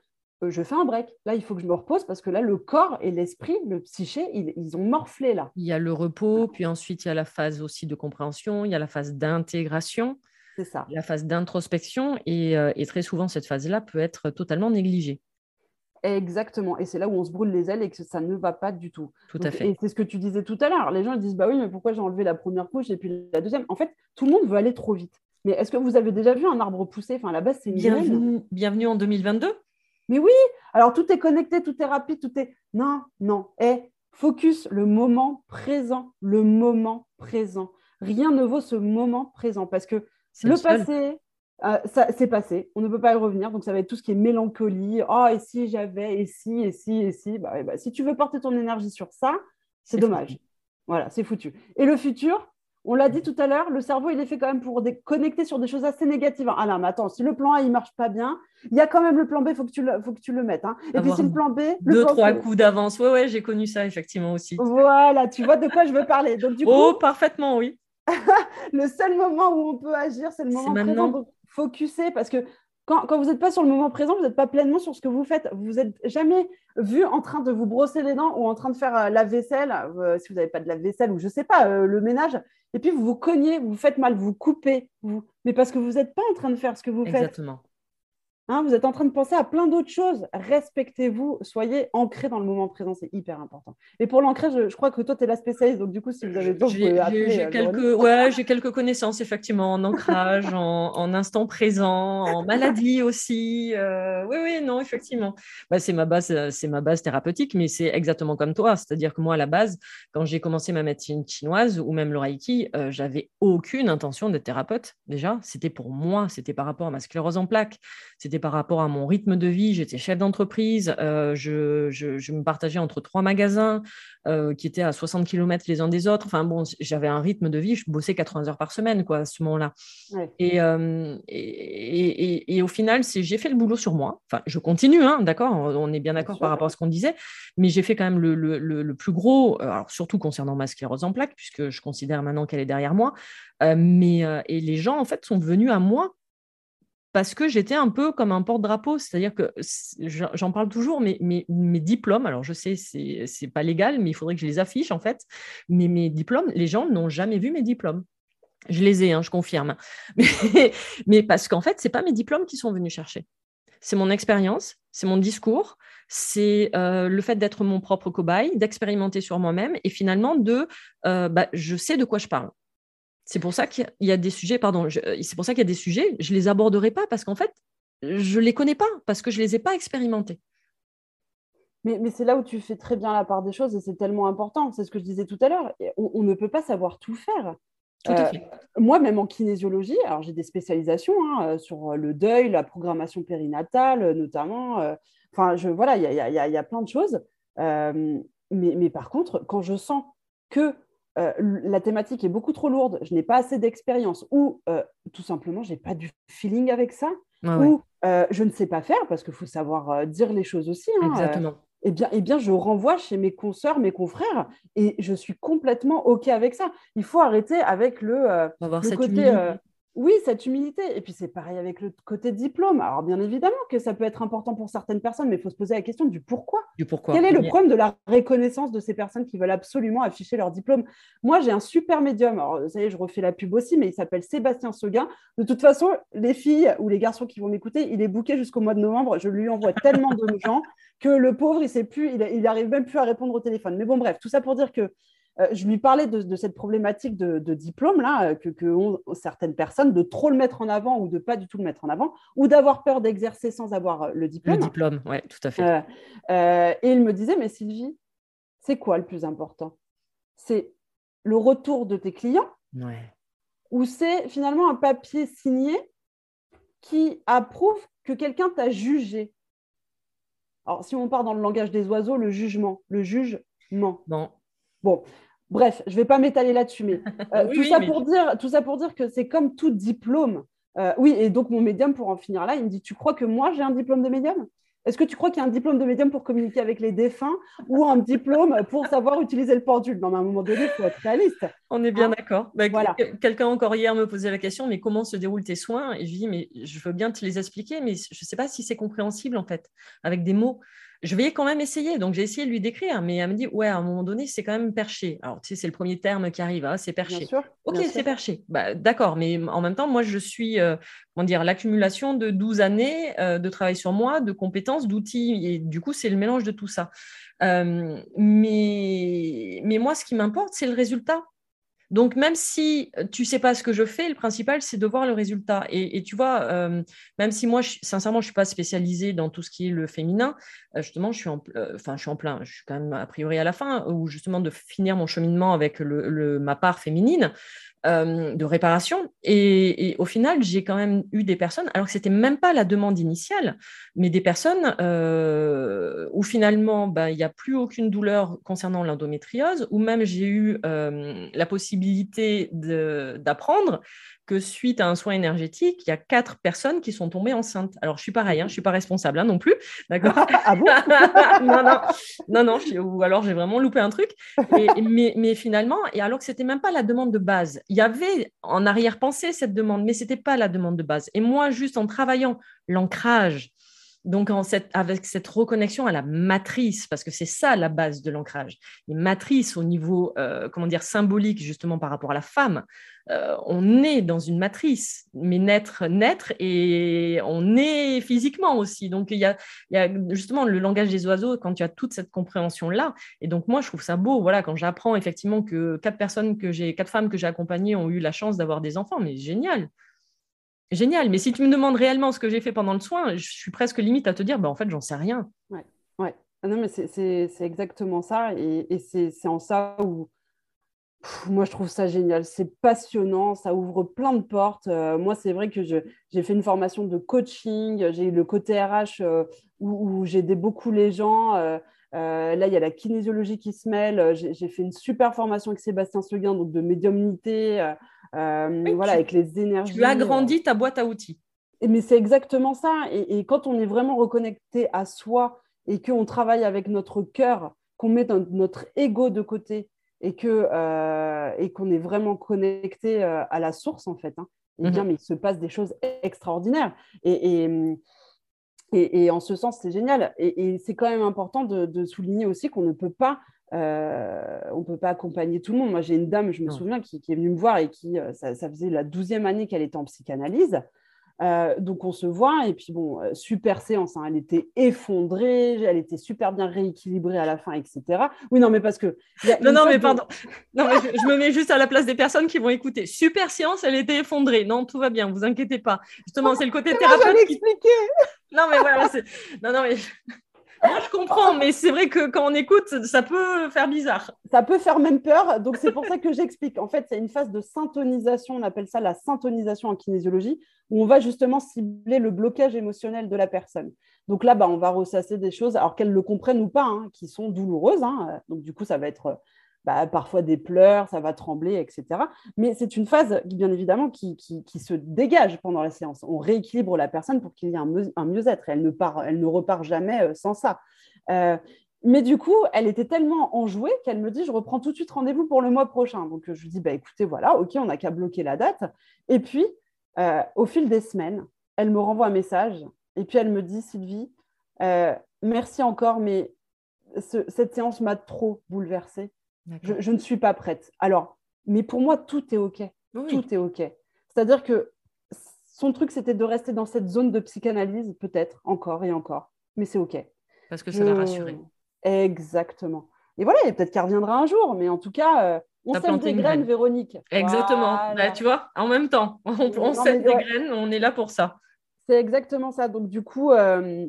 B: je fais un break. Là, il faut que je me repose parce que là, le corps et l'esprit, le psyché, ils, ont morflé là.
A: Il y a le repos, puis ensuite il y a la phase aussi de compréhension, il y a la phase d'intégration.
B: C'est ça.
A: La phase d'introspection et, euh, et, très souvent cette phase-là peut être totalement négligée.
B: Exactement. Et c'est là où on se brûle les ailes et que ça ne va pas du tout.
A: Tout à fait.
B: Et c'est ce que tu disais tout à l'heure. Les gens disent Bah oui, mais pourquoi j'ai enlevé la première couche et puis la deuxième? En fait, tout le monde veut aller trop vite. Mais est-ce que vous avez déjà vu un arbre pousser Enfin, à la base, c'est
A: bienvenue, bienvenue en 2022.
B: Mais oui Alors, tout est connecté, tout est rapide, tout est. Non, non. Et focus le moment présent. Le moment présent. Rien ne vaut ce moment présent parce que le passé, euh, ça c'est passé, on ne peut pas y revenir, donc ça va être tout ce qui est mélancolie. Oh, et si j'avais, et si, et si, et si? Bah, bah, si tu veux porter ton énergie sur ça, c'est dommage. Voilà, c'est foutu. Et le futur, on l'a dit tout à l'heure, le cerveau, il est fait quand même pour connecter sur des choses assez négatives. Ah non, mais attends, si le plan A, il marche pas bien, il y a quand même le plan B, il faut, que tu le, faut que tu le mettes. Hein. Et puis si le plan B...
A: Le deux, trois coups d'avance. Ouais, ouais, j'ai connu ça, effectivement, aussi.
B: Voilà, tu vois de quoi je veux parler. Donc, du
A: oh, parfaitement, oui.
B: le seul moment où on peut agir, c'est le moment présent focuser parce que quand, vous n'êtes pas sur le moment présent, vous n'êtes pas pleinement sur ce que vous faites. Vous n'êtes jamais vu en train de vous brosser les dents ou en train de faire euh, la vaisselle, euh, si vous n'avez pas de la vaisselle ou je ne sais pas, euh, le ménage. Et puis vous vous cognez, vous faites mal, vous coupez, vous... mais parce que vous n'êtes pas en train de faire ce que vous
A: faites. Exactement.
B: Hein, vous êtes en train de penser à plein d'autres choses. Respectez-vous, soyez ancré dans le moment présent, c'est hyper important. Et pour l'ancrage, je, crois que toi, tu es la spécialiste, donc du coup, si vous avez besoin,
A: j'ai, euh, quelques, ouais, j'ai quelques connaissances, effectivement, en ancrage, en, instant présent, en maladie aussi. Euh, oui, oui, non, effectivement. Bah, c'est, ma base, c'est ma base thérapeutique, mais c'est exactement comme toi. C'est-à-dire que moi, à la base, quand j'ai commencé ma médecine chinoise ou même le Reiki, euh, j'avais aucune intention d'être thérapeute, déjà. C'était pour moi, c'était par rapport à ma sclérose en plaques. C'était par rapport à mon rythme de vie. J'étais chef d'entreprise. Euh, je, me partageais entre trois magasins euh, qui étaient à 60 km les uns des autres. Enfin bon, j'avais un rythme de vie. Je bossais 80 heures par semaine quoi, à ce moment-là. Euh, et, et, au final, j'ai fait le boulot sur moi. Enfin, je continue, hein, d'accord On est bien d'accord par rapport à ce qu'on disait. Mais j'ai fait quand même le, le, plus gros, alors surtout concernant ma sclérose en plaques, puisque je considère maintenant qu'elle est derrière moi. mais et les gens, en fait, sont venus à moi parce que j'étais un peu comme un porte-drapeau, c'est-à-dire que j'en parle toujours, mais mes, diplômes, alors je sais, c'est n'est pas légal, mais il faudrait que je les affiche en fait, mais mes diplômes, les gens n'ont jamais vu mes diplômes. Je les ai, hein, je confirme. Mais, parce qu'en fait, ce n'est pas mes diplômes qui sont venus chercher. C'est mon expérience, c'est mon discours, c'est le fait d'être mon propre cobaye, d'expérimenter sur moi-même et finalement de, bah, je sais de quoi je parle. C'est pour ça qu'il y a des sujets, pardon, c'est pour ça qu'il y a des sujets, je les aborderai pas parce qu'en fait, je les connais pas parce que je les ai pas expérimentés.
B: Mais, c'est là où tu fais très bien la part des choses et c'est tellement important. C'est ce que je disais tout à l'heure. On, ne peut pas savoir tout faire.
A: Tout à euh,
B: moi, même en kinésiologie, alors j'ai des spécialisations hein, euh, sur le deuil, la programmation périnatale notamment. Euh, enfin, je, voilà, il y a, y a, plein de choses. mais, mais, par contre, quand je sens que la thématique est beaucoup trop lourde, je n'ai pas assez d'expérience. Ou tout simplement, je n'ai pas du feeling avec ça, ou je ne sais pas faire parce qu'il faut savoir dire les choses aussi.
A: Hein, Exactement.
B: Eh bien, eh bien, je renvoie chez mes consoeurs, mes confrères, et je suis complètement OK avec ça. Il faut arrêter avec le, euh, côté... Oui, cette humilité. Et puis c'est pareil avec le côté diplôme. Alors bien évidemment que ça peut être important pour certaines personnes, mais il faut se poser la question du pourquoi.
A: Du pourquoi.
B: Quel est le problème de la reconnaissance de ces personnes qui veulent absolument afficher leur diplôme? Moi, j'ai un super médium. Alors, vous savez, je refais la pub aussi, mais il s'appelle Sébastien Seguin. De toute façon, les filles ou les garçons qui vont m'écouter, il est booké jusqu'au mois de novembre. Je lui envoie tellement de gens que le pauvre, il sait plus, il, il arrive même plus à répondre au téléphone. Mais bon, bref, tout ça pour dire que euh, je lui parlais de, cette problématique de, diplôme là, euh, que, ont certaines personnes, de trop le mettre en avant ou de pas du tout le mettre en avant, ou d'avoir peur d'exercer sans avoir euh, le diplôme.
A: Le diplôme, oui, tout à fait.
B: et il me disait, mais Sylvie, c'est quoi le plus important? C'est le retour de tes clients ou c'est finalement un papier signé qui approuve que quelqu'un t'a jugé? Alors, si on part dans le langage des oiseaux, le jugement, le jugement.
A: Bon,
B: Bon, bref, je ne vais pas m'étaler là-dessus, mais, euh, tout, ça Pour dire, tout ça pour dire que c'est comme tout diplôme. Euh, oui, et donc mon médium, pour en finir là, il me dit Tu crois que moi, j'ai un diplôme de médium? Est-ce que tu crois qu'il y a un diplôme de médium pour communiquer avec les défunts ou un diplôme pour savoir utiliser le pendule? Non, mais à un moment donné, il faut être réaliste.
A: On est bien hein d'accord. Bah, quelqu'un encore hier me posait la question Mais comment se déroulent tes soins? Et je dis Mais je veux bien te les expliquer, mais je ne sais pas si c'est compréhensible en fait, avec des mots je vais quand même essayer. Donc, j'ai essayé de lui décrire, mais elle me dit, ouais, à un moment donné, c'est quand même perché. Alors, tu sais, c'est le premier terme qui arrive, hein, c'est perché. ok, c'est perché. Bah, D'accord, mais en même temps, moi, je suis, euh, comment dire, l'accumulation de 12 années euh, de travail sur moi, de compétences, d'outils, et du coup, c'est le mélange de tout ça. Euh, mais, mais moi, ce qui m'importe, c'est le résultat. Donc, même si tu ne sais pas ce que je fais, le principal, c'est de voir le résultat. Et, tu vois, euh, même si moi, sincèrement, je suis pas spécialisée dans tout ce qui est le féminin, euh, justement, je suis, en, euh, je suis en plein, je suis quand même a priori à la fin, ou justement de finir mon cheminement avec le, ma part féminine. Euh, de réparation. Et, au final, j'ai quand même eu des personnes, alors que c'était même pas la demande initiale, mais des personnes euh, où finalement, bah, il n'y a plus aucune douleur concernant l'endométriose, ou même j'ai eu euh, la possibilité d'apprendre que suite à un soin énergétique, il y a quatre personnes qui sont tombées enceintes. Alors, je suis pareil, hein, je ne suis pas responsable hein, non plus.
B: D'accord? Ah bon?
A: Non, non, non, non ou alors j'ai vraiment loupé un truc. mais, mais, finalement, et alors que ce n'était même pas la demande de base. Il y avait en arrière-pensée cette demande, mais ce n'était pas la demande de base. Et moi, juste en travaillant l'ancrage, donc, avec cette reconnexion à la matrice, parce que c'est ça la base de l'ancrage, les matrices au niveau, euh, comment dire, symbolique, justement par rapport à la femme, euh, on est dans une matrice, mais naître, naître, et on est physiquement aussi. Donc, il y a, justement le langage des oiseaux quand tu as toute cette compréhension-là. Et donc, moi, je trouve ça beau, voilà, quand j'apprends effectivement que quatre personnes que j'ai, quatre femmes que j'ai accompagnées ont eu la chance d'avoir des enfants, mais génial. Génial, mais si tu me demandes réellement ce que j'ai fait pendant le soin, je suis presque limite à te dire, bah, en fait, j'en sais rien.
B: Ouais, ouais. Ah non, mais c'est exactement ça. Et, c'est en ça où moi, je trouve ça génial. C'est passionnant, ça ouvre plein de portes. Euh, moi, c'est vrai que j'ai fait une formation de coaching, j'ai eu le côté RH euh, où, j'ai aidé beaucoup les gens. Euh, là, il y a la kinésiologie qui se mêle. J'ai fait une super formation avec Sébastien Seguin, donc de médiumnité. Voilà, avec les énergies.
A: Tu agrandis ta boîte à outils.
B: Mais c'est exactement ça. Et, quand on est vraiment reconnecté à soi et qu'on travaille avec notre cœur, qu'on met notre ego de côté et que euh, et qu'on est vraiment connecté euh, à la source en fait, hein, eh bien, mhm. mais il se passe des choses extraordinaires. Et, et, et en ce sens, c'est génial. Et, c'est quand même important de, de souligner aussi qu'on ne peut pas euh, on peut pas accompagner tout le monde. Moi, j'ai une dame, je me souviens, qui, est venue me voir et qui, euh, ça, faisait la douzième année qu'elle était en psychanalyse. Euh, donc on se voit et puis bon, euh, super séance, hein. elle était effondrée, elle était super bien rééquilibrée à la fin, etc. Oui, non, mais parce que...
A: Non, non, mais pardon. Non, mais je, me mets juste à la place des personnes qui vont écouter. Super séance, elle était effondrée. Non, tout va bien, vous inquiétez pas. Justement, c'est le côté thérapeute.
B: Qui...
A: Non, mais voilà, non, non, mais je comprends, mais c'est vrai que quand on écoute, ça peut faire bizarre.
B: Ça peut faire même peur. Donc, c'est pour ça que j'explique. En fait, c'est une phase de syntonisation. On appelle ça la syntonisation en kinésiologie, où on va justement cibler le blocage émotionnel de la personne. Donc là, bah, on va ressasser des choses, alors qu'elles le comprennent ou pas, hein, qui sont douloureuses. Hein. Donc, du coup, ça va être bah, parfois des pleurs, ça va trembler, etc. Mais c'est une phase, bien évidemment, qui, se dégage pendant la séance. On rééquilibre la personne pour qu'il y ait un, mieux-être. Elle, ne elle ne repart jamais euh, sans ça. Euh, mais du coup, elle était tellement enjouée qu'elle me dit, je reprends tout de suite rendez-vous pour le mois prochain. Donc, je lui dis, bah, écoutez, voilà, OK, on n'a qu'à bloquer la date. Et puis, euh, au fil des semaines, elle me renvoie un message. Et puis, elle me dit, Sylvie, merci encore, mais cette séance m'a trop bouleversée. Je, ne suis pas prête. Alors, mais pour moi, tout est OK. Tout est OK. C'est-à-dire que son truc, c'était de rester dans cette zone de psychanalyse, peut-être, encore et encore. Mais c'est OK.
A: Parce que ça l'a rassuré.
B: Exactement. Et voilà, peut-être qu'elle reviendra un jour, mais en tout cas, euh, on sème des graines, Véronique.
A: Exactement. Bah, tu vois, en même temps, on, sème des graines, on est là pour ça.
B: C'est exactement ça. Donc, du coup, euh,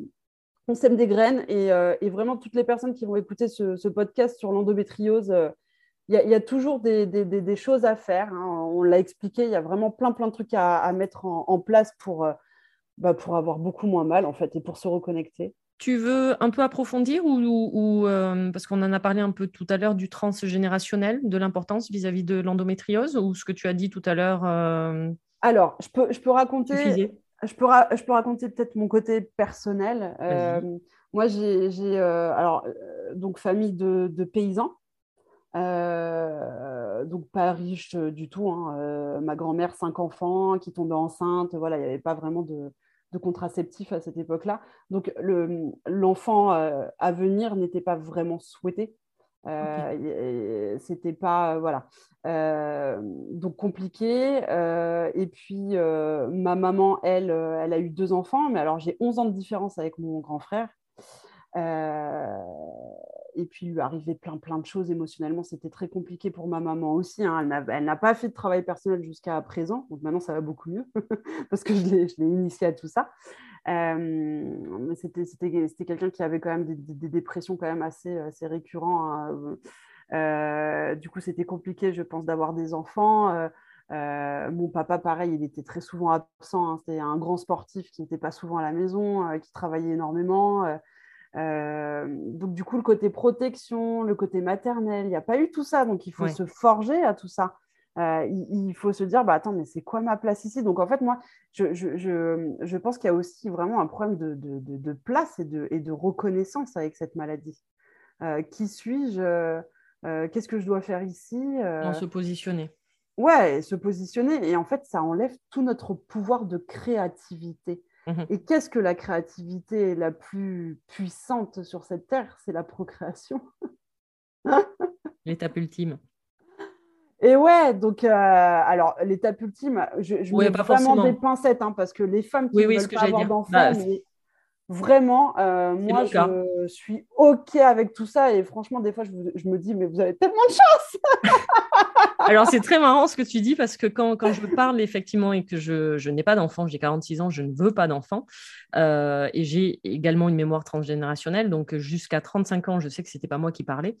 B: on sème des graines euh, et, vraiment toutes les personnes qui vont écouter ce, podcast sur l'endométriose, euh, il y, a toujours des, choses à faire. Hein. On l'a expliqué, il y a vraiment plein plein de trucs à, mettre en, place pour, euh, bah, pour avoir beaucoup moins mal en fait et pour se reconnecter.
A: Tu veux un peu approfondir ou, parce qu'on en a parlé un peu tout à l'heure du transgénérationnel, de l'importance vis-à-vis de l'endométriose ou ce que tu as dit tout à l'heure
B: Alors, je peux, je peux raconter je peux, je peux raconter peut-être mon côté personnel. Euh, moi, j'ai euh, alors euh, donc famille de, paysans, donc pas riche du tout. Hein. ma grand-mère, cinq enfants, qui tombait enceinte. Voilà, il n'y avait pas vraiment de, de contraceptif à cette époque-là. Donc l'enfant à venir n'était pas vraiment souhaité. Euh, c'était pas voilà. Euh, donc compliqué. Euh, et puis ma maman elle elle a eu deux enfants mais alors j'ai 11 ans de différence avec mon grand frère. Et puis lui arrivait plein plein de choses émotionnellement. C'était très compliqué pour ma maman aussi hein. elle n'a pas fait de travail personnel jusqu'à présent. Donc maintenant ça va beaucoup mieux parce que je l'ai initié à tout ça. euh, c'était quelqu'un qui avait quand même des, dépressions quand même assez, assez récurrentes. Hein. Du coup, c'était compliqué, je pense, d'avoir des enfants. Euh, mon papa, pareil, il était très souvent absent. Hein. C'était un grand sportif qui n'était pas souvent à la maison, qui travaillait énormément. donc, du coup, le côté protection, le côté maternel, il n'y a pas eu tout ça. Donc, il faut se forger à tout ça. Euh, il, faut se dire, bah, attends, mais c'est quoi ma place ici? Donc, en fait, moi, je, je, je, je pense qu'il y a aussi vraiment un problème de, de, de, place et de, et de reconnaissance avec cette maladie. Euh, qui suis-je? Euh, Qu'est-ce que je dois faire ici?
A: On se positionner.
B: Ouais, se positionner. Et en fait, ça enlève tout notre pouvoir de créativité. Mmh et qu'est-ce que la créativité la plus puissante sur cette terre? C'est la procréation.
A: L'étape ultime.
B: Et ouais, donc, euh, alors, l'étape ultime, je, je mets vraiment des pincettes, hein, parce que les femmes qui ne veulent pas avoir d'enfants, bah, vraiment, euh, moi, je suis OK avec tout ça. Et franchement, des fois, je, je, me dis, mais vous avez tellement de chance
A: Alors, c'est très marrant ce que tu dis, parce que quand, quand je parle, effectivement, et que je, je n'ai pas d'enfant, j'ai 46 ans, je ne veux pas d'enfant, euh, et j'ai également une mémoire transgénérationnelle, donc jusqu'à 35 ans, je sais que ce n'était pas moi qui parlais.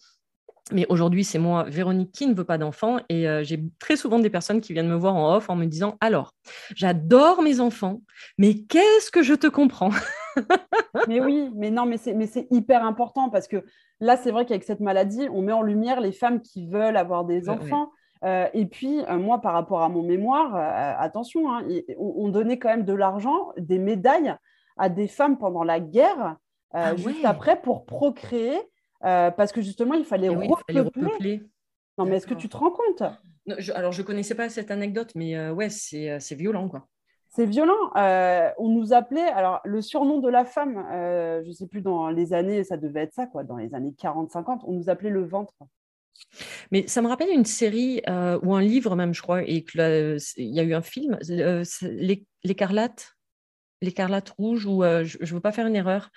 A: Mais aujourd'hui, c'est moi, Véronique, qui ne veut pas d'enfants. Et euh, j'ai très souvent des personnes qui viennent me voir en off en me disant Alors, j'adore mes enfants, mais qu'est-ce que je te comprends?
B: Mais oui, mais non, mais c'est hyper important parce que là, c'est vrai qu'avec cette maladie, on met en lumière les femmes qui veulent avoir des enfants. Euh, et puis, euh, moi, par rapport à mon mémoire, attention, hein, on, donnait quand même de l'argent, des médailles à des femmes pendant la guerre, ah juste après, pour procréer. Euh, parce que justement, il fallait, repeupler. Non, mais est-ce que tu te rends compte?
A: Alors, je ne connaissais pas cette anecdote, mais euh, ouais, euh, c'est violent, quoi.
B: C'est violent. on nous appelait, alors le surnom de la femme, je ne sais plus dans les années, ça devait être ça, quoi, dans les années 40-50, on nous appelait le ventre.
A: Mais ça me rappelle une série ou un livre même, je crois, et qu'il y a eu un film, L'écarlate. l'écarlate rouge ou je ne veux pas faire une erreur.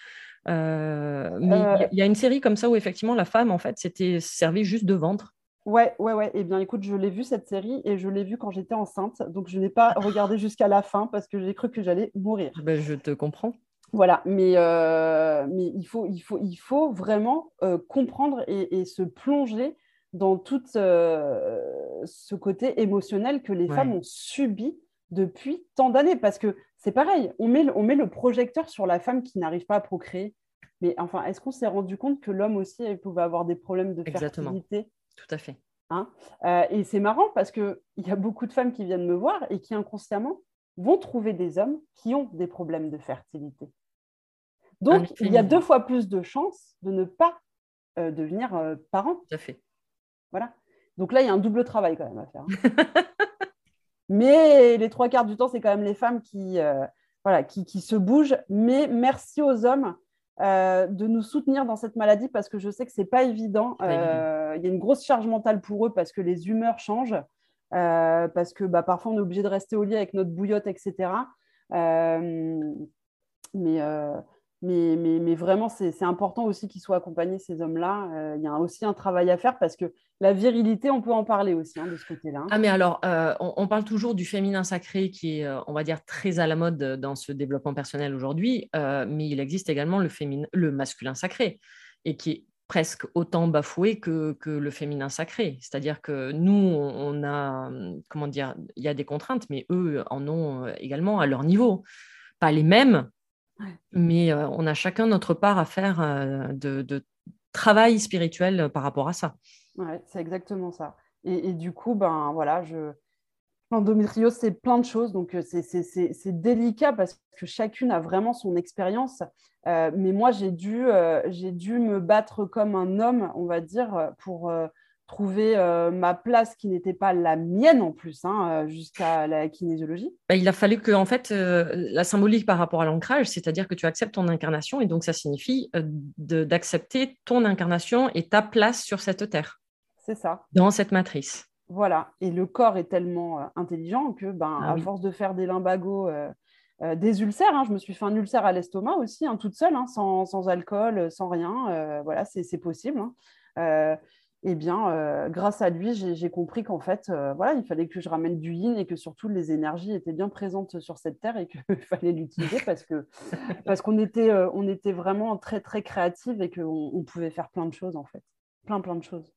A: Mais il y, a une série comme ça où effectivement la femme en fait c'était servi juste de ventre.
B: Ouais, ouais, ouais. Eh bien, écoute, je l'ai vu cette série et je l'ai vue quand j'étais enceinte. Donc, je n'ai pas regardé jusqu'à la fin parce que j'ai cru que j'allais mourir.
A: Ben, je te comprends.
B: Voilà, mais, euh, mais il, faut, il, faut, il faut vraiment euh, comprendre et, se plonger dans tout euh, ce côté émotionnel que les femmes ont subi depuis tant d'années. Parce que c'est pareil, on met, on met le projecteur sur la femme qui n'arrive pas à procréer. Mais enfin, est-ce qu'on s'est rendu compte que l'homme aussi il pouvait avoir des problèmes de
A: Exactement.
B: fertilité?
A: Tout à fait.
B: Hein? Et c'est marrant parce qu'il y a beaucoup de femmes qui viennent me voir et qui inconsciemment vont trouver des hommes qui ont des problèmes de fertilité. Donc, il y a deux fois plus de chances de ne pas euh, devenir euh, parent.
A: Tout à fait.
B: Voilà. Donc là, il y a un double travail quand même à faire. Hein. Mais les trois quarts du temps, c'est quand même les femmes qui, euh, voilà, qui, qui, se bougent. Mais merci aux hommes de nous soutenir dans cette maladie parce que je sais que ce n'est pas évident. Il y a une grosse charge mentale pour eux parce que les humeurs changent. parce que bah, parfois, on est obligé de rester au lit avec notre bouillotte, etc. mais mais, mais, vraiment, c'est important aussi qu'ils soient accompagnés, ces hommes-là. Euh, il y a aussi un travail à faire parce que la virilité, on peut en parler aussi hein, de ce côté-là.
A: Ah, mais alors, euh, on, parle toujours du féminin sacré qui est, euh, on va dire, très à la mode dans ce développement personnel aujourd'hui, mais il existe également le, le masculin sacré et qui est presque autant bafoué que, que le féminin sacré. C'est-à-dire que nous, on a, comment dire, il y a des contraintes, mais eux en ont également à leur niveau. Pas les mêmes, mais euh, on a chacun notre part à faire euh, de, travail spirituel par rapport à ça.
B: Ouais, c'est exactement ça. Et, du coup, ben voilà, je... l'endométriose, c'est plein de choses, donc euh, c'est délicat parce que chacune a vraiment son expérience. mais moi, j'ai dû, j'ai dû me battre comme un homme, on va dire, pour trouver euh, ma place qui n'était pas la mienne en plus, hein, euh, jusqu'à la kinésiologie
A: bah, Il a fallu que, en fait, euh, la symbolique par rapport à l'ancrage, c'est-à-dire que tu acceptes ton incarnation, et donc ça signifie d'accepter ton incarnation et ta place sur cette terre.
B: C'est ça.
A: Dans cette matrice.
B: Voilà. Et le corps est tellement intelligent que, ben, ah à force de faire des limbagos, des ulcères, hein, je me suis fait un ulcère à l'estomac aussi, hein, toute seule, sans, sans, alcool, sans rien. voilà, c'est possible eh bien, euh, grâce à lui, j'ai compris qu'en fait, euh, voilà, il fallait que je ramène du yin et que surtout les énergies étaient bien présentes sur cette terre et qu'il fallait l'utiliser parce que qu'on était, euh, était vraiment très très créative et qu'on on pouvait faire plein de choses en fait, plein plein de choses.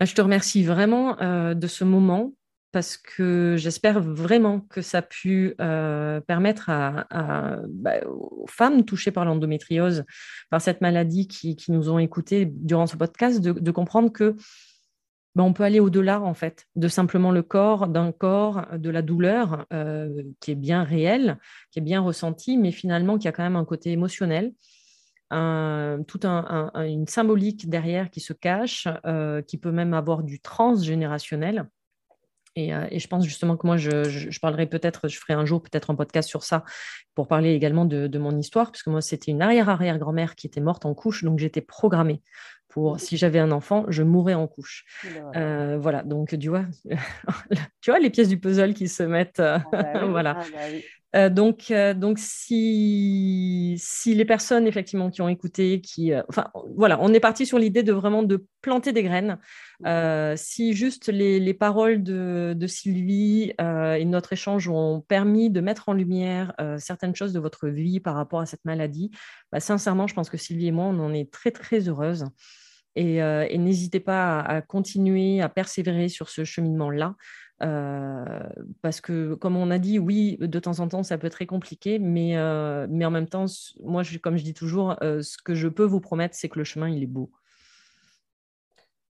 A: Je te remercie vraiment de ce moment parce que j'espère vraiment que ça a pu euh, permettre bah, aux femmes touchées par l'endométriose, par cette maladie qui, nous ont écouté durant ce podcast, de, comprendre que bah, on peut aller au-delà en fait de simplement le corps, d'un corps, de la douleur euh, qui est bien réelle, qui est bien ressentie, mais finalement qui a quand même un côté émotionnel. Un, toute une symbolique derrière qui se cache, euh, qui peut même avoir du transgénérationnel. Euh, et, je pense justement que moi, je, parlerai peut-être, je ferai un jour peut-être un podcast sur ça pour parler également de, mon histoire, parce que moi, c'était une arrière-arrière-grand-mère qui était morte en couche, donc j'étais programmée pour, si j'avais un enfant, je mourrais en couche. Euh, voilà, donc tu vois, tu vois les pièces du puzzle qui se mettent, euh, ah bah voilà. Ah bah euh, donc, euh, donc si, si les personnes effectivement qui ont écouté, qui, euh, enfin voilà, on est parti sur l'idée de vraiment de planter des graines. si juste les, les paroles de, de Sylvie et notre échange ont permis de mettre en lumière certaines choses de votre vie par rapport à cette maladie, bah, sincèrement, je pense que Sylvie et moi, on en est très très heureuses. Et, et n'hésitez pas à, continuer à persévérer sur ce cheminement-là. Parce que, comme on a dit, oui, de temps en temps, ça peut être très compliqué, mais, mais en même temps, moi, je, comme je dis toujours, ce que je peux vous promettre, c'est que le chemin, il est beau.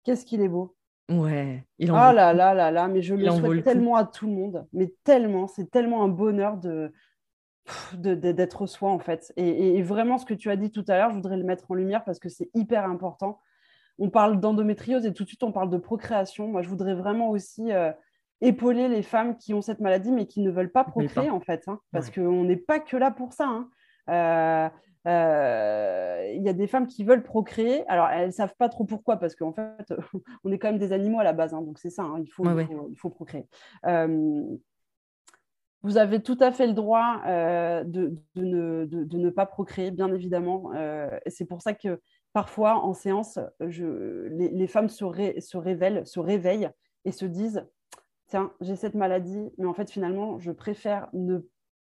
B: Qu'est-ce qu'il est beau?
A: Ouais,
B: il en Ah là là là là, mais je le souhaite tellement à tout le monde, mais tellement, c'est tellement un bonheur de d'être soi en fait. Et, et, vraiment, ce que tu as dit tout à l'heure, je voudrais le mettre en lumière parce que c'est hyper important. On parle d'endométriose et tout de suite on parle de procréation. Moi, je voudrais vraiment aussi épauler les femmes qui ont cette maladie mais qui ne veulent pas procréer en fait, hein, parce qu'on n'est pas que là pour ça. Hein. Euh, euh, il y a des femmes qui veulent procréer, alors elles ne savent pas trop pourquoi, parce qu'en fait, on est quand même des animaux à la base, hein, donc c'est ça, il faut, il, faut, procréer. Euh, Vous avez tout à fait le droit euh, de, ne, de, ne, pas procréer, bien évidemment. C'est pour ça que parfois, en séance, je, les, femmes se, se, révèlent, se réveillent et se disent Tiens, j'ai cette maladie, mais en fait, finalement, je préfère ne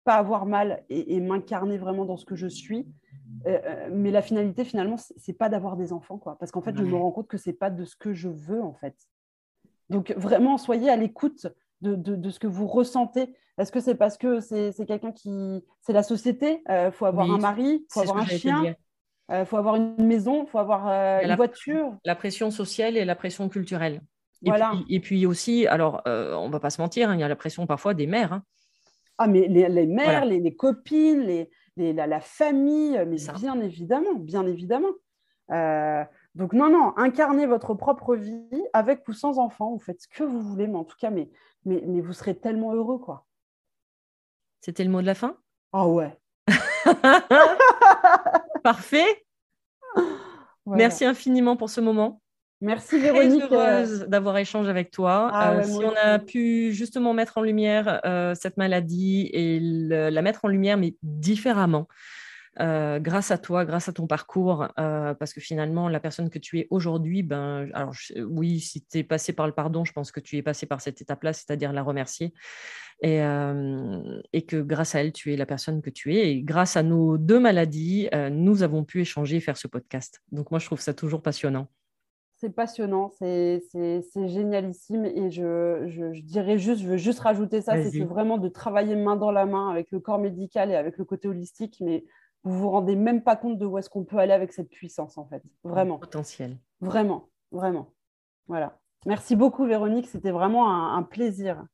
B: pas avoir mal et, m'incarner vraiment dans ce que je suis. Euh, mais la finalité, finalement, c'est pas d'avoir des enfants, quoi. Parce qu'en fait, je me rends compte que c'est pas de ce que je veux, en fait. Donc, vraiment, soyez à l'écoute de, de, ce que vous ressentez. Est-ce que c'est parce que c'est quelqu'un qui. C'est la société? Il euh, faut avoir un mari, il faut avoir un chien, il euh, faut avoir une maison, il faut avoir euh, une voiture.
A: La pression sociale et la pression culturelle. Et, voilà. puis, et puis aussi, alors, on ne va pas se mentir, hein, il y a la pression parfois des mères. Hein.
B: Ah, mais les, les mères, les, les, copines, les, la, la, famille, mais bien évidemment, bien évidemment. Donc non, non, incarnez votre propre vie avec ou sans enfant, vous faites ce que vous voulez, mais en tout cas, mais, mais, mais vous serez tellement heureux, quoi.
A: C'était le mot de la fin?
B: Ah ouais.
A: Parfait. Merci infiniment pour ce moment.
B: Merci Véronique.
A: Très heureuse d'avoir échangé avec toi. Ah euh, si on a pu justement mettre en lumière euh, cette maladie et la mettre en lumière, mais différemment. Euh, grâce à toi, grâce à ton parcours, parce que finalement, la personne que tu es aujourd'hui, ben, alors oui, si tu es passé par le pardon, je pense que tu es passé par cette étape-là, c'est-à-dire la remercier, et, et, que grâce à elle, tu es la personne que tu es. Et grâce à nos deux maladies, nous avons pu échanger et faire ce podcast. Donc moi, je trouve ça toujours passionnant.
B: C'est passionnant, c'est génialissime et je, je, dirais juste, je veux juste rajouter ça, c'est vraiment de travailler main dans la main avec le corps médical et avec le côté holistique, mais vous vous rendez même pas compte de où est-ce qu'on peut aller avec cette puissance, en fait. Vraiment.
A: Potentiel.
B: Vraiment, vraiment. Voilà. Merci beaucoup, Véronique. C'était vraiment un, plaisir.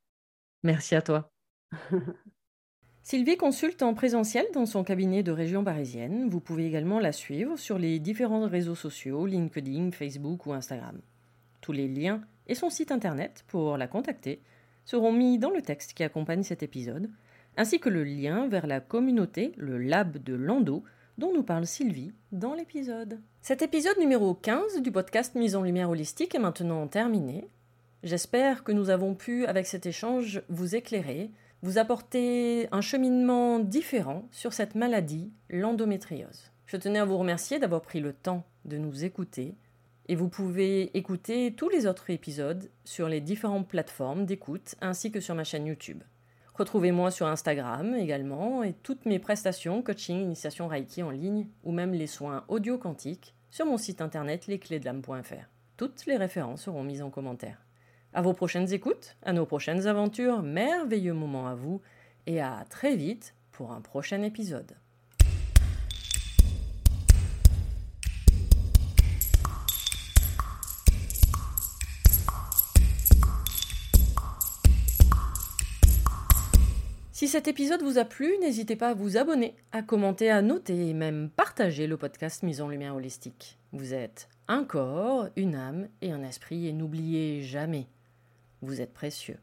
A: Merci à toi. Sylvie consulte en présentiel dans son cabinet de région parisienne. Vous pouvez également la suivre sur les différents réseaux sociaux, LinkedIn, Facebook ou Instagram. Tous les liens et son site internet pour la contacter seront mis dans le texte qui accompagne cet épisode ainsi que le lien vers la communauté, le lab de Lando, dont nous parle Sylvie dans l'épisode. Cet épisode numéro 15 du podcast Mise en lumière holistique est maintenant terminé. J'espère que nous avons pu, avec cet échange, vous éclairer, vous apporter un cheminement différent sur cette maladie, l'endométriose. Je tenais à vous remercier d'avoir pris le temps de nous écouter et vous pouvez écouter tous les autres épisodes sur les différentes plateformes d'écoute ainsi que sur ma chaîne YouTube. Retrouvez-moi sur Instagram également et toutes mes prestations, coaching, initiation Reiki en ligne ou même les soins audio quantiques sur mon site internet lesclésdelame.fr. Toutes les références seront mises en commentaire. À vos prochaines écoutes, à nos prochaines aventures, merveilleux moments à vous et à très vite pour un prochain épisode. Si cet épisode vous a plu, n'hésitez pas à vous abonner, à commenter, à noter et même partager le podcast Mise en Lumière Holistique. Vous êtes un corps, une âme et un esprit et n'oubliez jamais, vous êtes précieux.